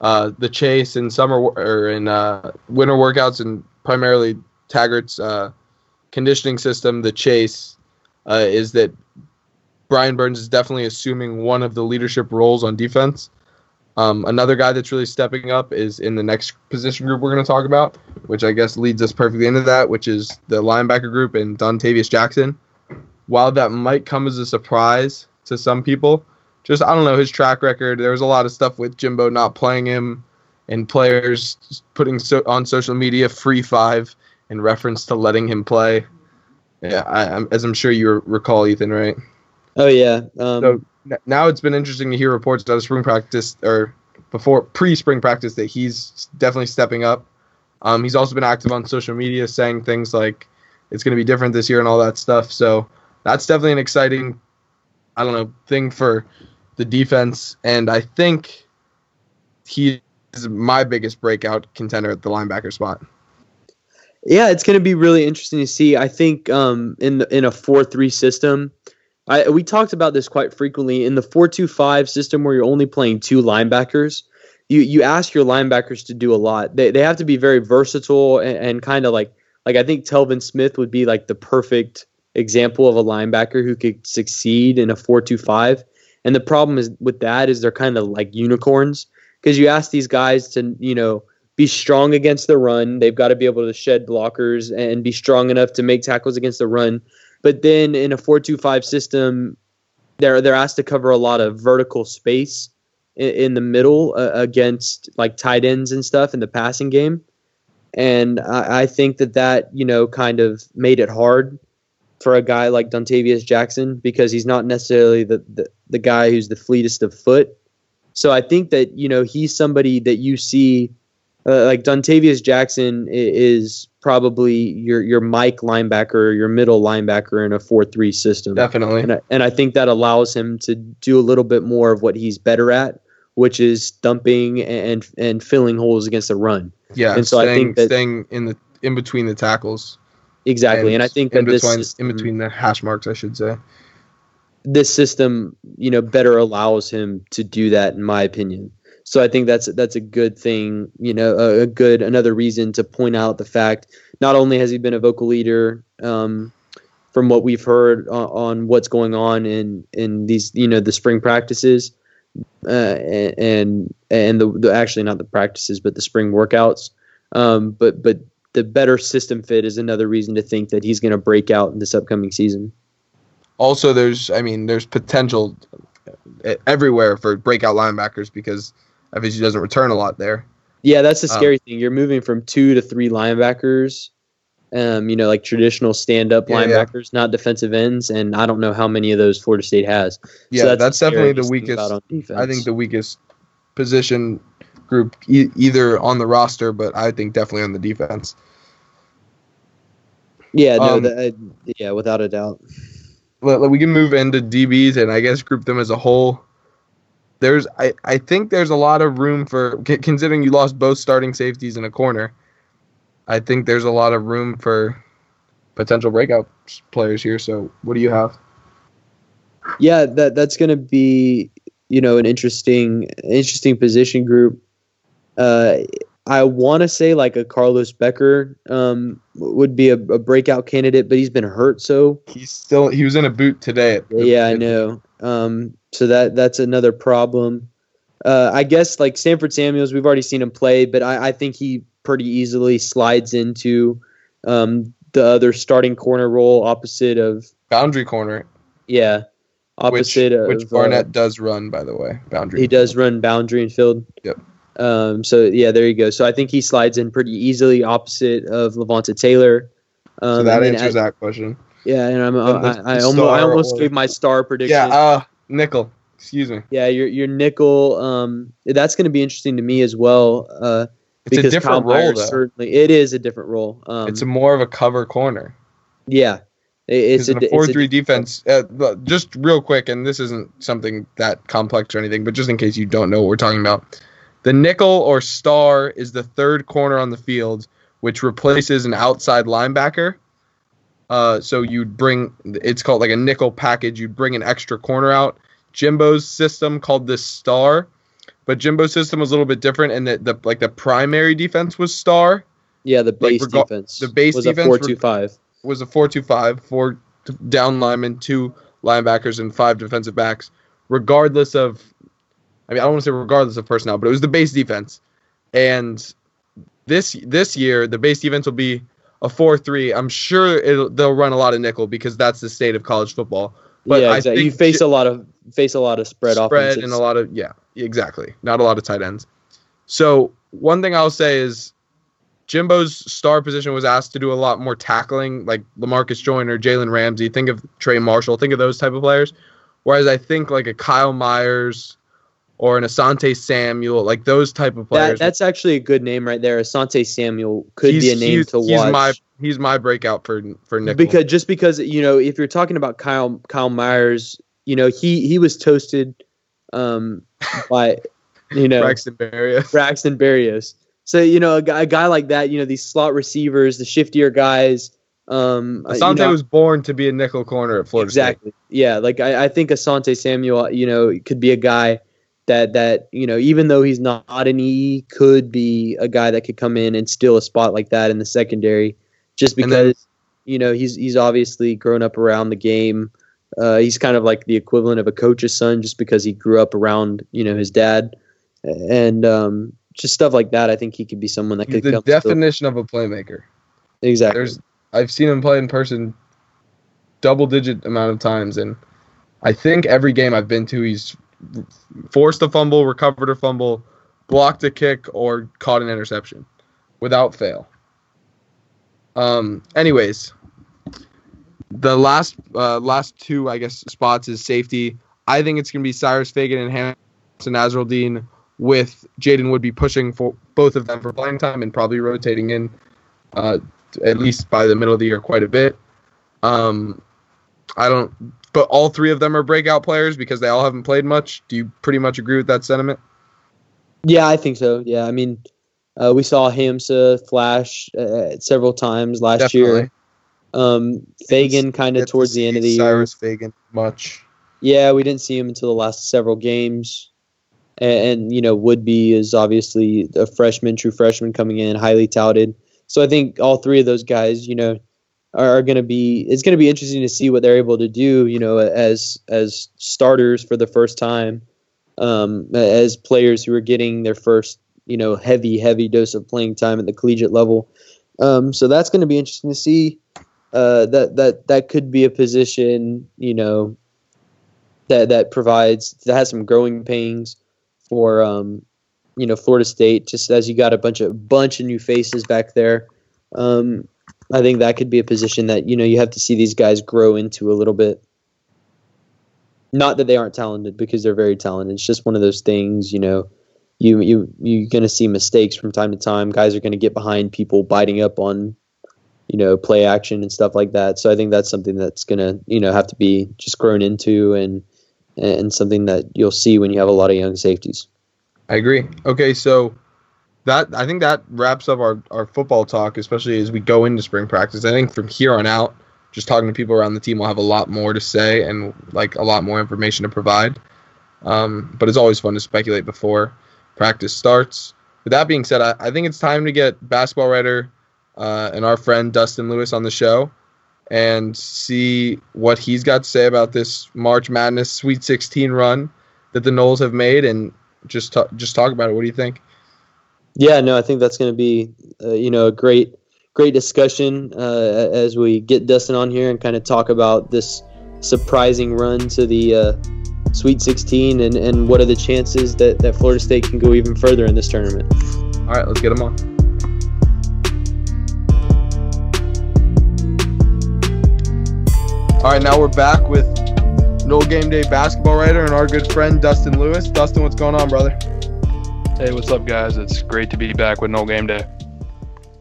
uh, the chase in summer or in uh, winter workouts and primarily Taggart's uh, conditioning system, the chase, uh, is that Brian Burns is definitely assuming one of the leadership roles on defense. Um, another guy that's really stepping up is in the next position group we're going to talk about, which I guess leads us perfectly into that, which is the linebacker group and Dontavius Jackson. While that might come as a surprise to some people, just I don't know his track record. There was a lot of stuff with Jimbo not playing him, and players putting so, on social media free five in reference to letting him play. Yeah, I, as I'm sure you recall, Ethan, right? Oh yeah. Um, so now it's been interesting to hear reports out of spring practice or before pre-spring practice that he's definitely stepping up. Um, he's also been active on social media, saying things like it's going to be different this year and all that stuff. So that's definitely an exciting, I don't know, thing for the defense, and I think he is my biggest breakout contender at the linebacker spot. Yeah, it's going to be really interesting to see. I think um, in in a four three system, I, we talked about this quite frequently in the four-two-five system where you're only playing two linebackers. You you ask your linebackers to do a lot. They they have to be very versatile and, and kind of like like I think Telvin Smith would be like the perfect example of a linebacker who could succeed in a four-two-five. And the problem is with that is they're kind of like unicorns because you ask these guys to you know be strong against the run. They've got to be able to shed blockers and be strong enough to make tackles against the run. But then in a four-two-five system, they're they're asked to cover a lot of vertical space in, in the middle uh, against like tight ends and stuff in the passing game. And I, I think that that you know kind of made it hard for a guy like Dontavius Jackson because he's not necessarily the, the, the guy who's the fleetest of foot. So I think that you know he's somebody that you see uh, like Dontavius Jackson is probably your your Mike linebacker, your middle linebacker in a four three system. Definitely. And I, and I think that allows him to do a little bit more of what he's better at, which is dumping and and filling holes against the run. Yeah. And so I think that- staying in the in between the tackles. Exactly. And, I think in that this between system, in between the hash marks, I should say. this system, you know, better allows him to do that, in my opinion. So I think that's that's a good thing, you know, a, a good another reason to point out the fact not only has he been a vocal leader um, from what we've heard on, on what's going on in in these you know the spring practices uh, and and the, the actually not the practices but the spring workouts, um, but but the better system fit is another reason to think that he's going to break out in this upcoming season. Also, there's I mean, there's potential uh, everywhere for breakout linebackers because obviously doesn't return a lot there. Yeah, that's the Um, scary thing. You're moving from two to three linebackers, um, you know, like traditional stand-up Yeah, yeah. linebackers, not defensive ends, and I don't know how many of those Florida State has. So Yeah, that's, definitely the weakest. I think the weakest position group e- either on the roster, but I think definitely on the defense. yeah, no, um, uh, yeah, without a doubt. Let- let- we can move into DBs and I guess group them as a whole. There's, I, I think there's a lot of room for c- considering you lost both starting safeties in a corner. I think there's a lot of room for potential breakout players here. So, what do you have? Yeah, that that's going to be you know an interesting interesting position group. Uh, I want to say like a Carlos Becker um, would be a, a breakout candidate, but he's been hurt so He's still he was in a boot today. at- Yeah, I know. Um, so that that's another problem. Uh, I guess like Stanford Samuels, we've already seen him play, but I, I think he pretty easily slides into um, the other starting corner role opposite of Boundary corner, yeah, which opposite of which uh, Barnett does run, by the way. Boundary. he does run boundary and field. Yep. Um, so yeah, there you go. So I think he slides in pretty easily opposite of Levonta Taylor. Um, So that answers at- that question. Yeah, and I'm, And the- I, I, almost, I almost gave my star prediction. Yeah, uh, nickel. Excuse me. Yeah, your your nickel. Um, that's going to be interesting to me as well. Uh, It's a because different Kyle role though. certainly it is a different role. Um, it's a more of a cover corner. yeah, It- it's a, a four-three defense, uh, just real quick, and this isn't something that complex or anything, but just in case you don't know what we're talking about, the nickel or star is the third corner on the field, which replaces an outside linebacker. Uh, so you'd bring it's called like a nickel package. You'd bring an extra corner out. Jimbo's system called the star, but Jimbo's system was a little bit different, and that the like the primary defense was star. yeah the base rega- defense. the base was defense a four two five. was a 4-2-5, down linemen, two linebackers, and five defensive backs, regardless of. I mean, I don't want to say regardless of personnel, but it was the base defense, and this this year the base defense will be a 4-3. I'm sure it'll, they'll run a lot of nickel because that's the state of college football. But yeah, exactly. You face Ji- a lot of face a lot of spread, spread offenses. and a lot of yeah, exactly. Not a lot of tight ends. So one thing I'll say is Jimbo's star position was asked to do a lot more tackling, like Lamarcus Joyner, Jalen Ramsey. Think of Trey Marshall. Think of those type of players. Whereas I think like a Kyle Myers or an Asante Samuel, like those type of that, players. that's actually a good name right there. Asante Samuel could be a name he's- to he's watch. my he's my breakout for for nickel. because just because you know if you're talking about Kyle Kyle Myers, you know he he was toasted um, by you know Braxton Berrios. Braxton Berrios. So you know a guy, a guy like that, you know these slot receivers, the shiftier guys, Um, uh, you Asante know, was born to be a nickel corner at Florida State. exactly. Yeah, like I, I think Asante Samuel, you know, could be a guy that that you know, even though he's not an E, could be a guy that could come in and steal a spot like that in the secondary, just because then- you know he's he's obviously grown up around the game. Uh, he's kind of like the equivalent of a coach's son, just because he grew up around you know his dad, and um, just stuff like that. I think he could be someone that could the come definition of a playmaker. exactly. There's I've seen him play in person double digit amount of times and I think every game I've been to he's forced a fumble, recovered a fumble, blocked a kick or caught an interception without fail. Um anyways, the last uh, last two I guess spots is safety. I think it's going to be Cyrus Fagan and Hamsah Nasirildeen with Jaiden would be pushing for both of them for playing time and probably rotating in uh, at least by the middle of the year quite a bit. Um, I don't, but all three of them are breakout players because they all haven't played much. Do you pretty much agree with that sentiment? Yeah, I think so. Yeah, I mean, uh, we saw Hamsah flash uh, several times last year. Um, Fagan kind of towards the end of the see year. Cyrus Fagan much. Yeah, we didn't see him until the last several games. And, and, you know, Woodbey is obviously a freshman, true freshman coming in, highly touted. So I think all three of those guys, you know, are, going to be. It's going to be interesting to see what they're able to do. You know, as as starters for the first time, um, as players who are getting their first, you know, heavy heavy dose of playing time at the collegiate level. Um, so that's going to be interesting to see. Uh, that that that could be a position, you know, that that provides that has some growing pains for um, you know Florida State. Just as you got a bunch of bunch of new faces back there, um, I think that could be a position that you know you have to see these guys grow into a little bit. Not that they aren't talented because they're very talented. It's just one of those things, you know. You you you're gonna see mistakes from time to time. Guys are gonna get behind people biting up on you know play action and stuff like that. So I think that's something that's gonna you know have to be just grown into and and something that you'll see when you have a lot of young safeties. I agree. Okay, so that I think that wraps up our, our football talk, especially as we go into spring practice. I think from here on out, just talking to people around the team will have a lot more to say and like a lot more information to provide. Um, but it's always fun to speculate before practice starts. With that being said, I, I think it's time to get basketball writer uh, and our friend Dustin Lewis on the show and see what he's got to say about this March Madness Sweet 16 run that the Noles have made and just talk, just talk about it. What do you think? Yeah, no, I think that's going to be uh, you know a great great discussion uh, as we get Dustin on here and kind of talk about this surprising run to the uh, Sweet 16 and, and what are the chances that, that Florida State can go even further in this tournament. All right, let's get them on. All right, now we're back with No Game Day basketball writer and our good friend Dustin Lewis. Dustin, what's going on, brother? Hey, what's up, guys? It's great to be back with No Game Day.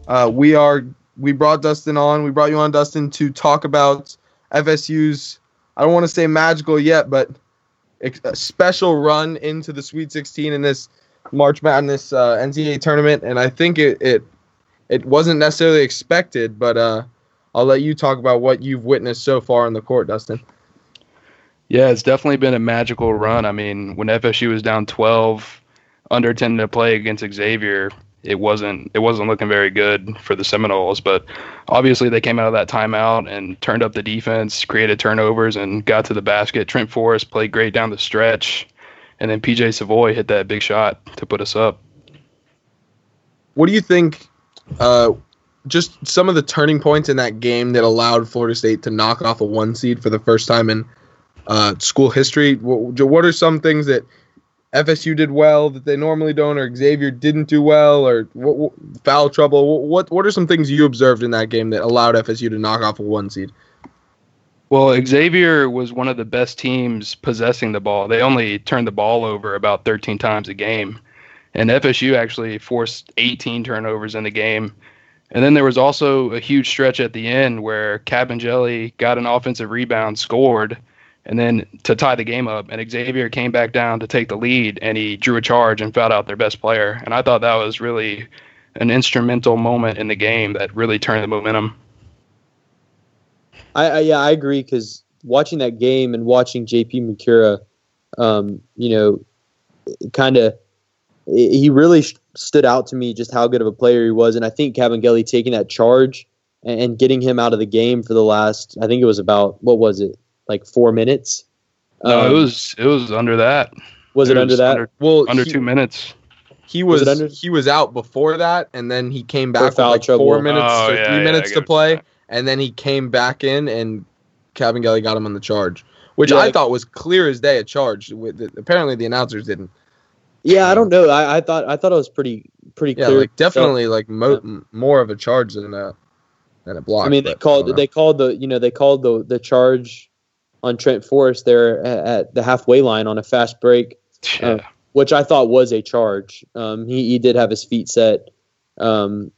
Uh, we are we brought Dustin on. We brought you on, Dustin, to talk about FSU's. I don't want to say magical yet, but a special run into the Sweet 16 in this March Madness uh, NCAA tournament, and I think it it it wasn't necessarily expected, but uh, I'll let you talk about what you've witnessed so far on the court, Dustin. Yeah, it's definitely been a magical run. I mean, when FSU was down 12, under 10 to play against Xavier, it wasn't it wasn't looking very good for the Seminoles. But obviously, they came out of that timeout and turned up the defense, created turnovers, and got to the basket. Trent Forrest played great down the stretch, and then PJ Savoy hit that big shot to put us up. What do you think? Uh, just some of the turning points in that game that allowed Florida State to knock off a one seed for the first time in uh, school history. What, what are some things that FSU did well that they normally don't, or Xavier didn't do well, or what, what, foul trouble? What what are some things you observed in that game that allowed FSU to knock off a one seed? Well, Xavier was one of the best teams possessing the ball. They only turned the ball over about 13 times a game. And FSU actually forced 18 turnovers in the game. And then there was also a huge stretch at the end where Kabengele got an offensive rebound, scored, and then to tie the game up. And Xavier came back down to take the lead, and he drew a charge and fouled out their best player. And I thought that was really an instrumental moment in the game that really turned the momentum. I, I yeah, I agree because watching that game and watching JP Macura, um, you know, kind of he really stood out to me just how good of a player he was, and I think Kabengele taking that charge and, and getting him out of the game for the last, I think it was about what was it, like four minutes. No, Um, it was it was under that. Was it, under that? Under, Well, under he, two minutes. he Was was, under- he was out before that, and then he came back with foul like trouble. four minutes Oh, or yeah, three yeah, minutes to play, saying. and then he came back in, and Kabengele got him on the charge, which Yeah, I like- thought was clear as day a charge. With apparently the announcers didn't. Yeah, I don't know. I, I thought I thought it was pretty pretty Yeah, clear. like definitely like mo- m more of a charge than a than a block. I mean, they called they called the you know they called the the charge on Trent Forrest there at, the halfway line on a fast break, Yeah. Uh, which I thought was a charge. Um, he he did have his feet set. Um,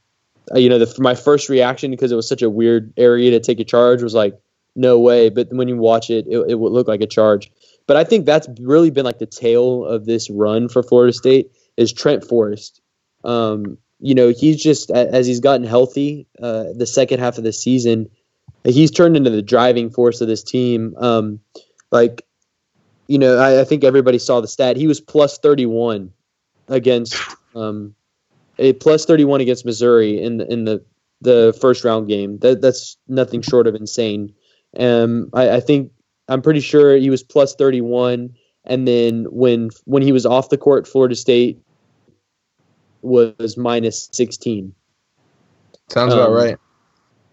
uh, you know, the, my first reaction because it was such a weird area to take a charge was like, no way. But when you watch it, it, it would look like a charge. But I think that's really been like the tail of this run for Florida State is Trent Forrest. Um, you know, he's just as he's gotten healthy, uh, the second half of the season, he's turned into the driving force of this team. Um, like, you know, I, I think everybody saw the stat. He was plus thirty one against um, a plus thirty one against Missouri in the in the the first round game. That that's nothing short of insane. Um, I, I think I'm pretty sure he was plus thirty one, and then when when he was off the court, Florida State was minus sixteen. sounds about um, right.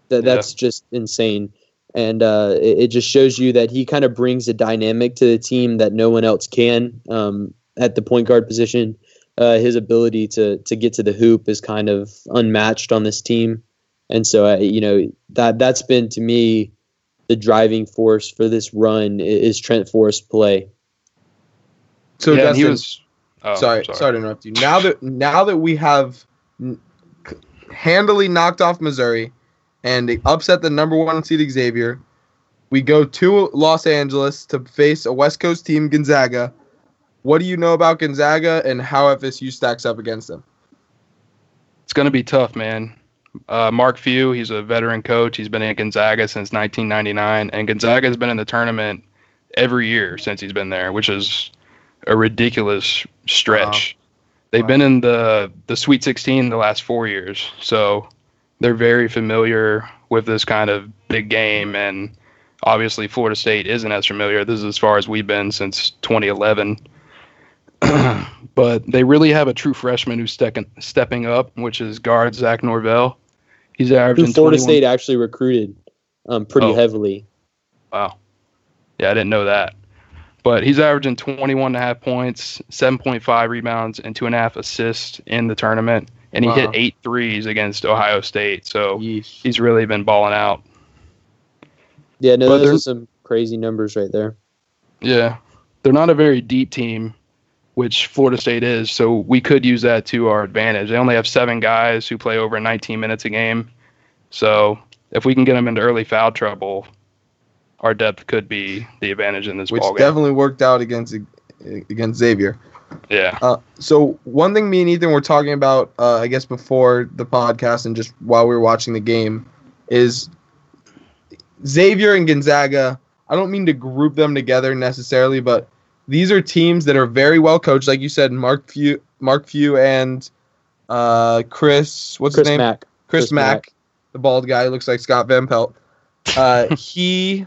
That Yeah. that's just insane, and uh, it, it just shows you that he kind of brings a dynamic to the team that no one else can um, at the point guard position. Uh, his ability to to get to the hoop is kind of unmatched on this team, and so uh, you know that that's been to me the driving force for this run is Trent Forrest play. So yeah, and he was. Oh, sorry, sorry, to interrupt you. Now that now that we have handily knocked off Missouri and upset the number one seed Xavier, we go to Los Angeles to face a West Coast team, Gonzaga. What do you know about Gonzaga and how FSU stacks up against them? It's going to be tough, man. Uh, Mark Few, he's a veteran coach. He's been at Gonzaga since 1999, and Gonzaga has been in the tournament every year since he's been there, which is a ridiculous stretch. They've Wow. been in the the Sweet 16 the last four years, so they're very familiar with this kind of big game. And obviously, Florida State isn't as familiar. This is as far as we've been since 2011. but they really have a true freshman who's stepping stepping up, which is guard Zach Norvell. He's averaging. Who Florida 21 State actually recruited um, pretty Oh. heavily. Wow. Yeah, I didn't know that. But he's averaging 21 and a half points, 7.5 rebounds, and two and a half assists in the tournament. And he Wow. hit eight threes against Ohio State. So Yeesh. he's really been balling out. Yeah, no, But those they're- some crazy numbers right there. Yeah. They're not a very deep team, which Florida State is. So we could use that to our advantage. They only have seven guys who play over 19 minutes a game. So if we can get them into early foul trouble, our depth could be the advantage in this Which ball game. definitely worked out against against Xavier. Yeah. Uh, so one thing me and Ethan were talking about, uh, I guess before the podcast and just while we were watching the game, is Xavier and Gonzaga. I don't mean to group them together necessarily, but these are teams that are very well coached, like you said, Mark Few, Mark Few, and uh, Chris. What's Chris his name? Mack. Chris, Chris Mack, Mack. the bald guy, looks like Scott Van Pelt. Uh, he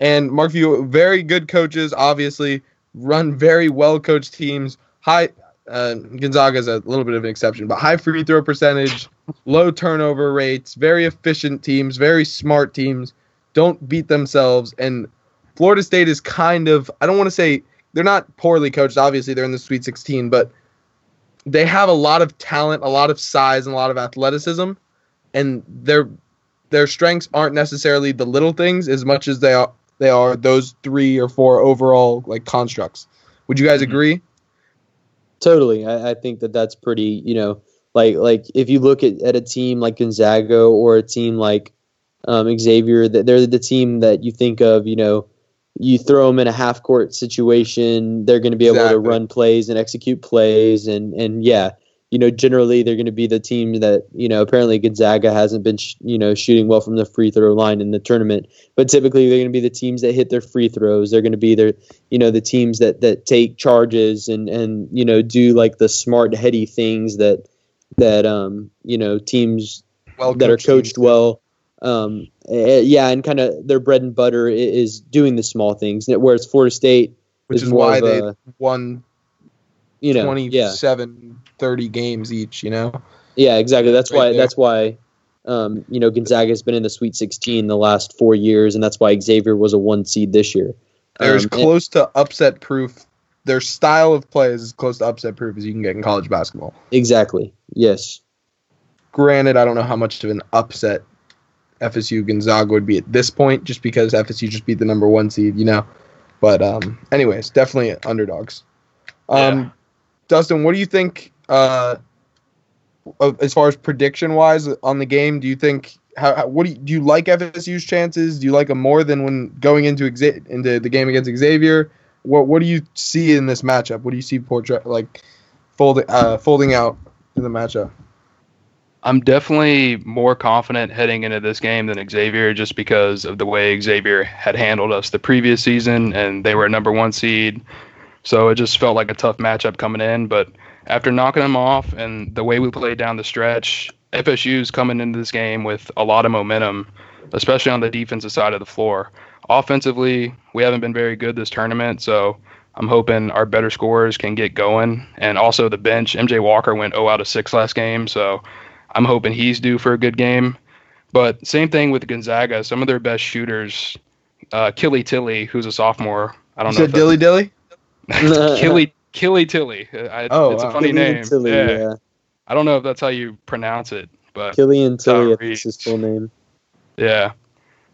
and Mark Few, very good coaches, obviously, run very well coached teams. High uh, Gonzaga is a little bit of an exception, but high free throw percentage, low turnover rates, very efficient teams, very smart teams. Don't beat themselves. And Florida State is kind of, I don't want to say they're not poorly coached. Obviously, they're in the Sweet 16, but they have a lot of talent, a lot of size, and a lot of athleticism. And their their strengths aren't necessarily the little things as much as they are they are those three or four overall like constructs. Would you guys Mhm. agree? Totally. I, I think that that's pretty, you know, like like if you look at, at a team like Gonzaga or a team like um, Xavier, that they're the team that you think of, you know, you throw them in a half court situation, they're going to be able to run plays and execute plays, and and yeah, you know, generally they're going to be the team that, you know, apparently Gonzaga hasn't been, sh- you know, shooting well from the free throw line in the tournament. But typically they're going to be the teams that hit their free throws. They're going to be their, you know, the teams that that take charges and and you know do like the smart heady things that that um you know teams Well, that are coached teams. well. Um, eh, yeah, and kind of their bread and butter is doing the small things. Whereas Florida State, which is is why they a- won you know, 27, yeah, 30 games each. You know, yeah, exactly. That's Right why. there. That's why. Um, you know, Gonzaga has been in the Sweet 16 the last four years, and that's why Xavier was a one seed this year. they're as Um, close to upset proof. Their style of play is as close to upset proof as you can get in college basketball. Exactly. Yes. Granted, I don't know how much of an upset FSU Gonzaga would be at this point, just because FSU just beat the number one seed, you know. But um, anyways, definitely underdogs. Um, Yeah. Dustin, what do you think uh, as far as prediction wise on the game? Do you think how, how what do you, do you like FSU's chances? Do you like them more than when going into Xa- into the game against Xavier? What what do you see in this matchup? What do you see portray like folding uh, folding out in the matchup? I'm definitely more confident heading into this game than Xavier just because of the way Xavier had handled us the previous season and they were a number one seed. So it just felt like a tough matchup coming in. But after knocking them off and the way we played down the stretch, FSU's coming into this game with a lot of momentum, especially on the defensive side of the floor. Offensively, we haven't been very good this tournament, so I'm hoping our better scorers can get going. And also the bench, MJ Walker went 0 out of 6 last game, so I'm hoping he's due for a good game. But same thing with Gonzaga. Some of their best shooters, uh, Killy Tilly, who's a sophomore. I don't know. said if dilly dilly. Killy Killy Tilly. Uh, I, Oh, it's wow. a funny name. Tilly, yeah. yeah. I don't know if that's how you pronounce it, but Killian Tillie, I think Tyrese. is his full name. yeah.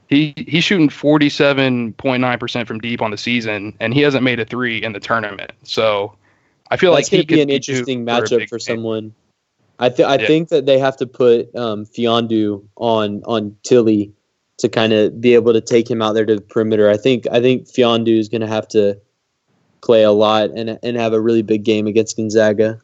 He he's shooting 47.9% from deep on the season, and he hasn't made a three in the tournament. So I feel That's like he to be an interesting matchup big for someone. I th- I Yeah. think that they have to put um, Fiondu on on Tillie to kind of be able to take him out there to the perimeter. I think I think Fiondu is going to have to play a lot and and have a really big game against Gonzaga.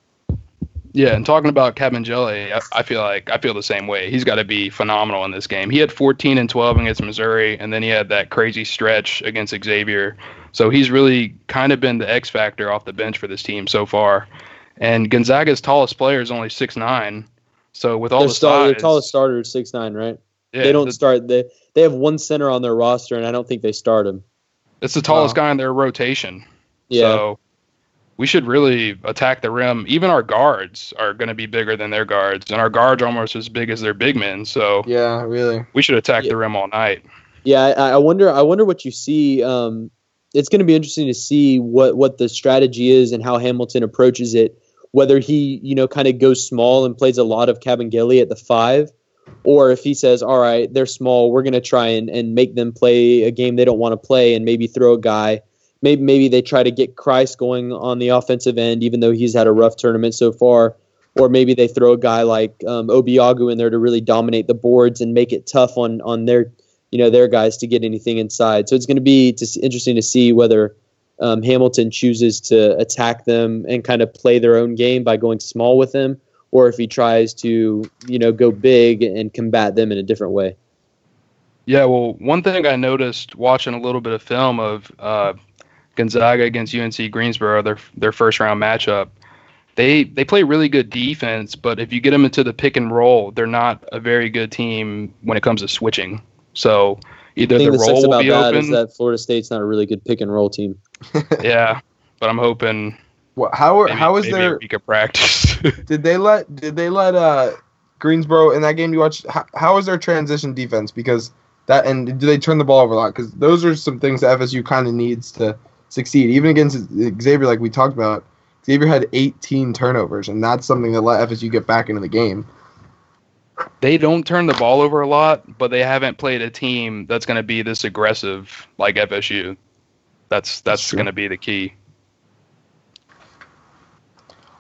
Yeah, and talking about Kabengele, I, I feel like I feel the same way. He's got to be phenomenal in this game. He had 14 and 12 against Missouri, and then he had that crazy stretch against Xavier. So he's really kind of been the X factor off the bench for this team so far. And Gonzaga's tallest player is only six nine. So with all Their, the star, size, tallest starter is six nine, right? yeah, they don't the- start. They they have one center on their roster, and I don't think they start him. It's the tallest Wow. guy in their rotation. Yeah, So we should really attack the rim. Even our guards are going to be bigger than their guards, and our guards are almost as big as their big men. So Yeah, really. we should attack Yeah. the rim all night. Yeah, I, I wonder. I wonder what you see. Um, it's going to be interesting to see what what the strategy is and how Hamilton approaches it. Whether he, you know, kind of goes small and plays a lot of Kabengele at the five, or if he says, "All right, they're small. We're going to try and, and make them play a game they don't want to play, and maybe throw a guy." Maybe maybe they try to get Christ going on the offensive end, even though he's had a rough tournament so far. Or maybe they throw a guy like um, Obiagu in there to really dominate the boards and make it tough on on their you know their guys to get anything inside. So it's going to be just interesting to see whether um, Hamilton chooses to attack them and kind of play their own game by going small with them, or if he tries to you know go big and combat them in a different way. Yeah, well, one thing I noticed watching a little bit of film of uh, Gonzaga against UNC Greensboro, their their first round matchup, they they play really good defense, but if you get them into the pick and roll, they're not a very good team when it comes to switching. So either The the thing roll sucks will about be that is open, that Florida State's not a really good pick and roll team. yeah. But I'm hoping What, how are maybe, how is maybe their a week of practice. did they let did they let uh Greensboro in that game you watched how, how is their transition defense because that and do they turn the ball over a lot because those are some things that FSU kind of needs to succeed even against Xavier like we talked about Xavier had 18 turnovers and that's something that let FSU get back into the game they don't turn the ball over a lot, but they haven't played a team that's going to be this aggressive like FSU. That's that's true. going to be the key.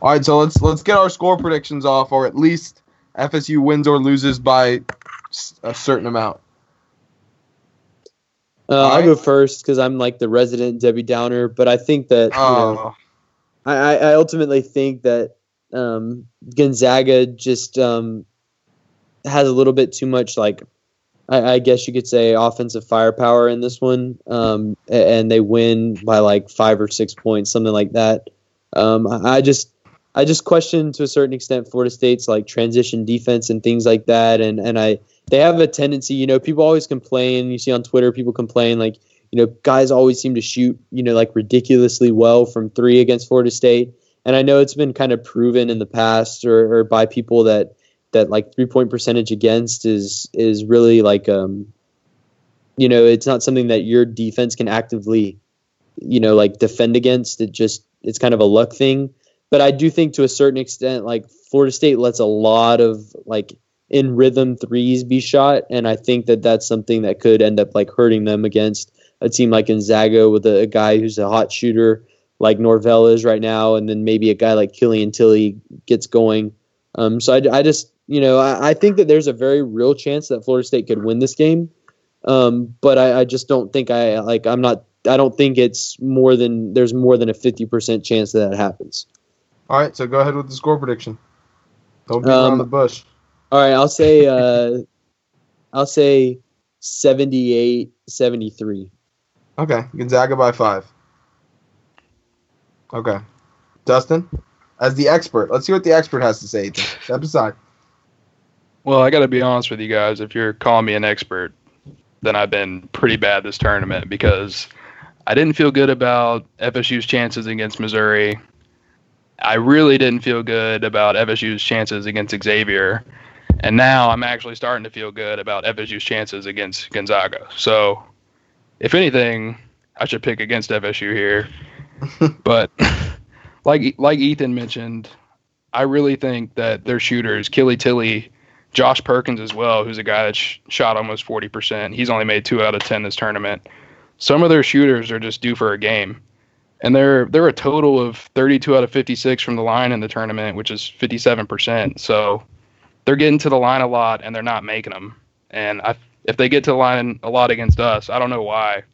all right so let's let's get our score predictions off or at least FSU wins or loses by a certain amount Uh, All I'll go first because I'm like the resident Debbie Downer, but I think that you know, oh I, I I ultimately think that um, Gonzaga just um, has a little bit too much like I, I, guess you could say offensive firepower in this one, um, and they win by like five or six points, something like that. Um, I just I just question to a certain extent Florida State's like transition defense and things like that, and and I they have a tendency, you know, people always complain. You see on Twitter, people complain like you know guys always seem to shoot you know like ridiculously well from three against Florida State, and I know it's been kind of proven in the past or, or by people that that like three point percentage against is is really like um you know it's not something that your defense can actively you know like defend against it just it's kind of a luck thing but i do think to a certain extent like florida state lets a lot of like in rhythm threes be shot and i think that that's something that could end up like hurting them against a team like gonzaga with a, a guy who's a hot shooter like norvell is right now and then maybe a guy like killian tillie gets going um, so I, I just you know, I, I, think that there's a very real chance that Florida State could win this game. Um, but I, I, just don't think I like. I'm not. I don't think it's more than there's more than a 50% chance that that happens. All right, so go ahead with the score prediction. Don't beat um, around the bush. All right, I'll say. Uh, I'll say 78 73. Okay, Gonzaga by five. Okay, Dustin, as the expert, let's see what the expert has to say. Step aside. Well, I got to be honest with you guys. If you're calling me an expert, then I've been pretty bad this tournament because I didn't feel good about FSU's chances against Missouri. I really didn't feel good about FSU's chances against Xavier. And now I'm actually starting to feel good about FSU's chances against Gonzaga. So, if anything, I should pick against FSU here. but like like Ethan mentioned, I really think that their shooters, Killy Tilly, Josh Perkins as well, who's a guy that sh- shot almost 40%. He's only made two out of 10 this tournament. Some of their shooters are just due for a game. And they're they're a total of 32 out of 56 from the line in the tournament, which is 57%. So they're getting to the line a lot and they're not making them. And I, if they get to the line a lot against us, I don't know why.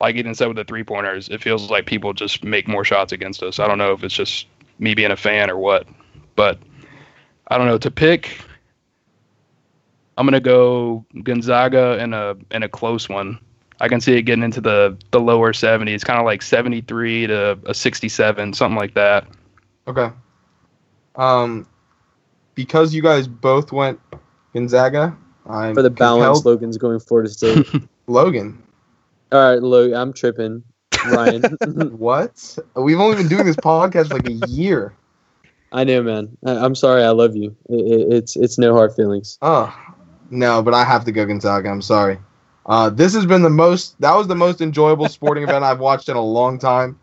Like Ethan said with the three pointers, it feels like people just make more shots against us. I don't know if it's just me being a fan or what, but I don't know. To pick I'm gonna go Gonzaga in a in a close one. I can see it getting into the the lower 70s, kind of like 73 to a 67, something like that. Okay. Um, because you guys both went Gonzaga, I'm for the balance. Logan's going Florida State. Logan. All right, Logan. I'm tripping. Ryan. what? We've only been doing this podcast like a year. I know, man. I, am sorry. I love you. It, it, it's it's no hard feelings. Oh, no, but I have to go Gonzaga. I'm sorry. Uh, this has been the most. That was the most enjoyable sporting event I've watched in a long time.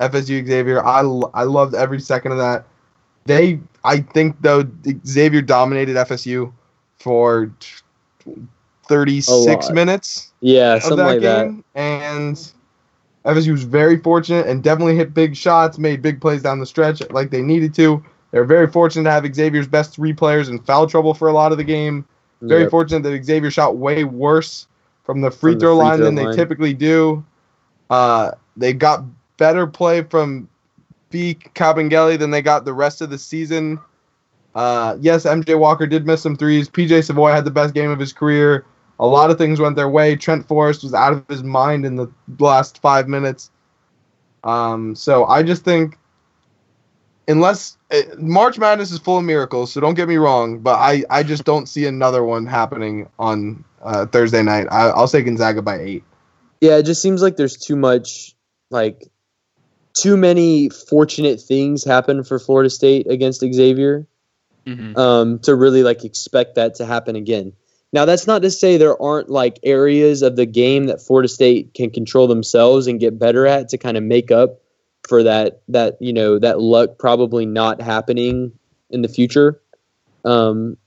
FSU Xavier. I I loved every second of that. They. I think though Xavier dominated FSU for 36 minutes. Yeah, something that like game, that. And FSU was very fortunate and definitely hit big shots, made big plays down the stretch like they needed to. They were very fortunate to have Xavier's best three players in foul trouble for a lot of the game. Very yep. fortunate that Xavier shot way worse from the free, from throw, the free line throw than line. they typically do. Uh, they got better play from B. Kabengele than they got the rest of the season. Uh, yes, MJ Walker did miss some threes. PJ Savoy had the best game of his career. A lot of things went their way. Trent Forrest was out of his mind in the last five minutes. Um, so I just think unless uh, March Madness is full of miracles, so don't get me wrong, but I, I just don't see another one happening on uh, Thursday night. I, I'll say Gonzaga by eight. Yeah, it just seems like there's too much, like, too many fortunate things happen for Florida State against Xavier mm-hmm. um, to really like expect that to happen again. Now, that's not to say there aren't like areas of the game that Florida State can control themselves and get better at to kind of make up for that that you know that luck probably not happening in the future. Um,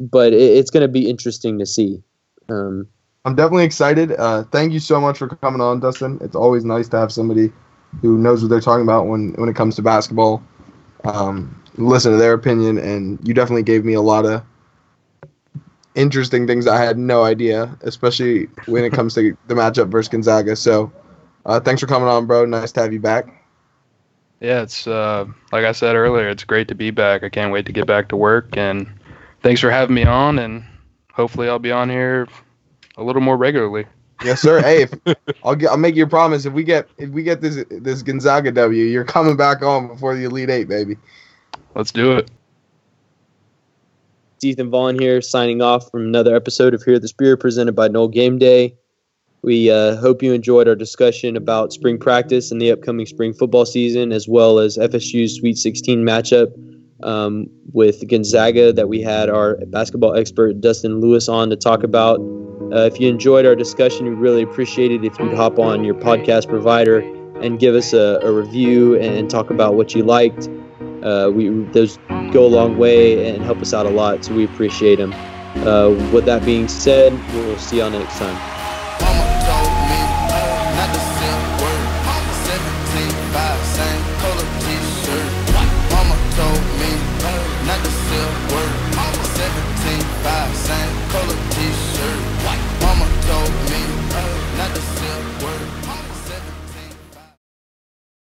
but it, it's going to be interesting to see. Um, I'm definitely excited. Uh, thank you so much for coming on, Dustin. It's always nice to have somebody who knows what they're talking about when when it comes to basketball. Um, listen to their opinion, and you definitely gave me a lot of interesting things I had no idea, especially when it comes to the matchup versus Gonzaga. So uh, thanks for coming on, bro. Nice to have you back. Yeah, it's uh, like I said earlier, it's great to be back. I can't wait to get back to work, and thanks for having me on. And hopefully, I'll be on here a little more regularly. Yes, sir. hey, if, I'll get, I'll make you a promise. If we get if we get this this Gonzaga W, you're coming back on before the Elite Eight, baby. Let's do it. It's Ethan Vaughn here, signing off from another episode of Hear the Spirit presented by Nole Game Day. We uh, hope you enjoyed our discussion about spring practice and the upcoming spring football season, as well as FSU's Sweet 16 matchup um, with Gonzaga that we had our basketball expert Dustin Lewis on to talk about. Uh, if you enjoyed our discussion, we'd really appreciate it if you'd hop on your podcast provider and give us a, a review and talk about what you liked. Uh, we those go a long way and help us out a lot, so we appreciate them. Uh, with that being said, we'll see y'all next time.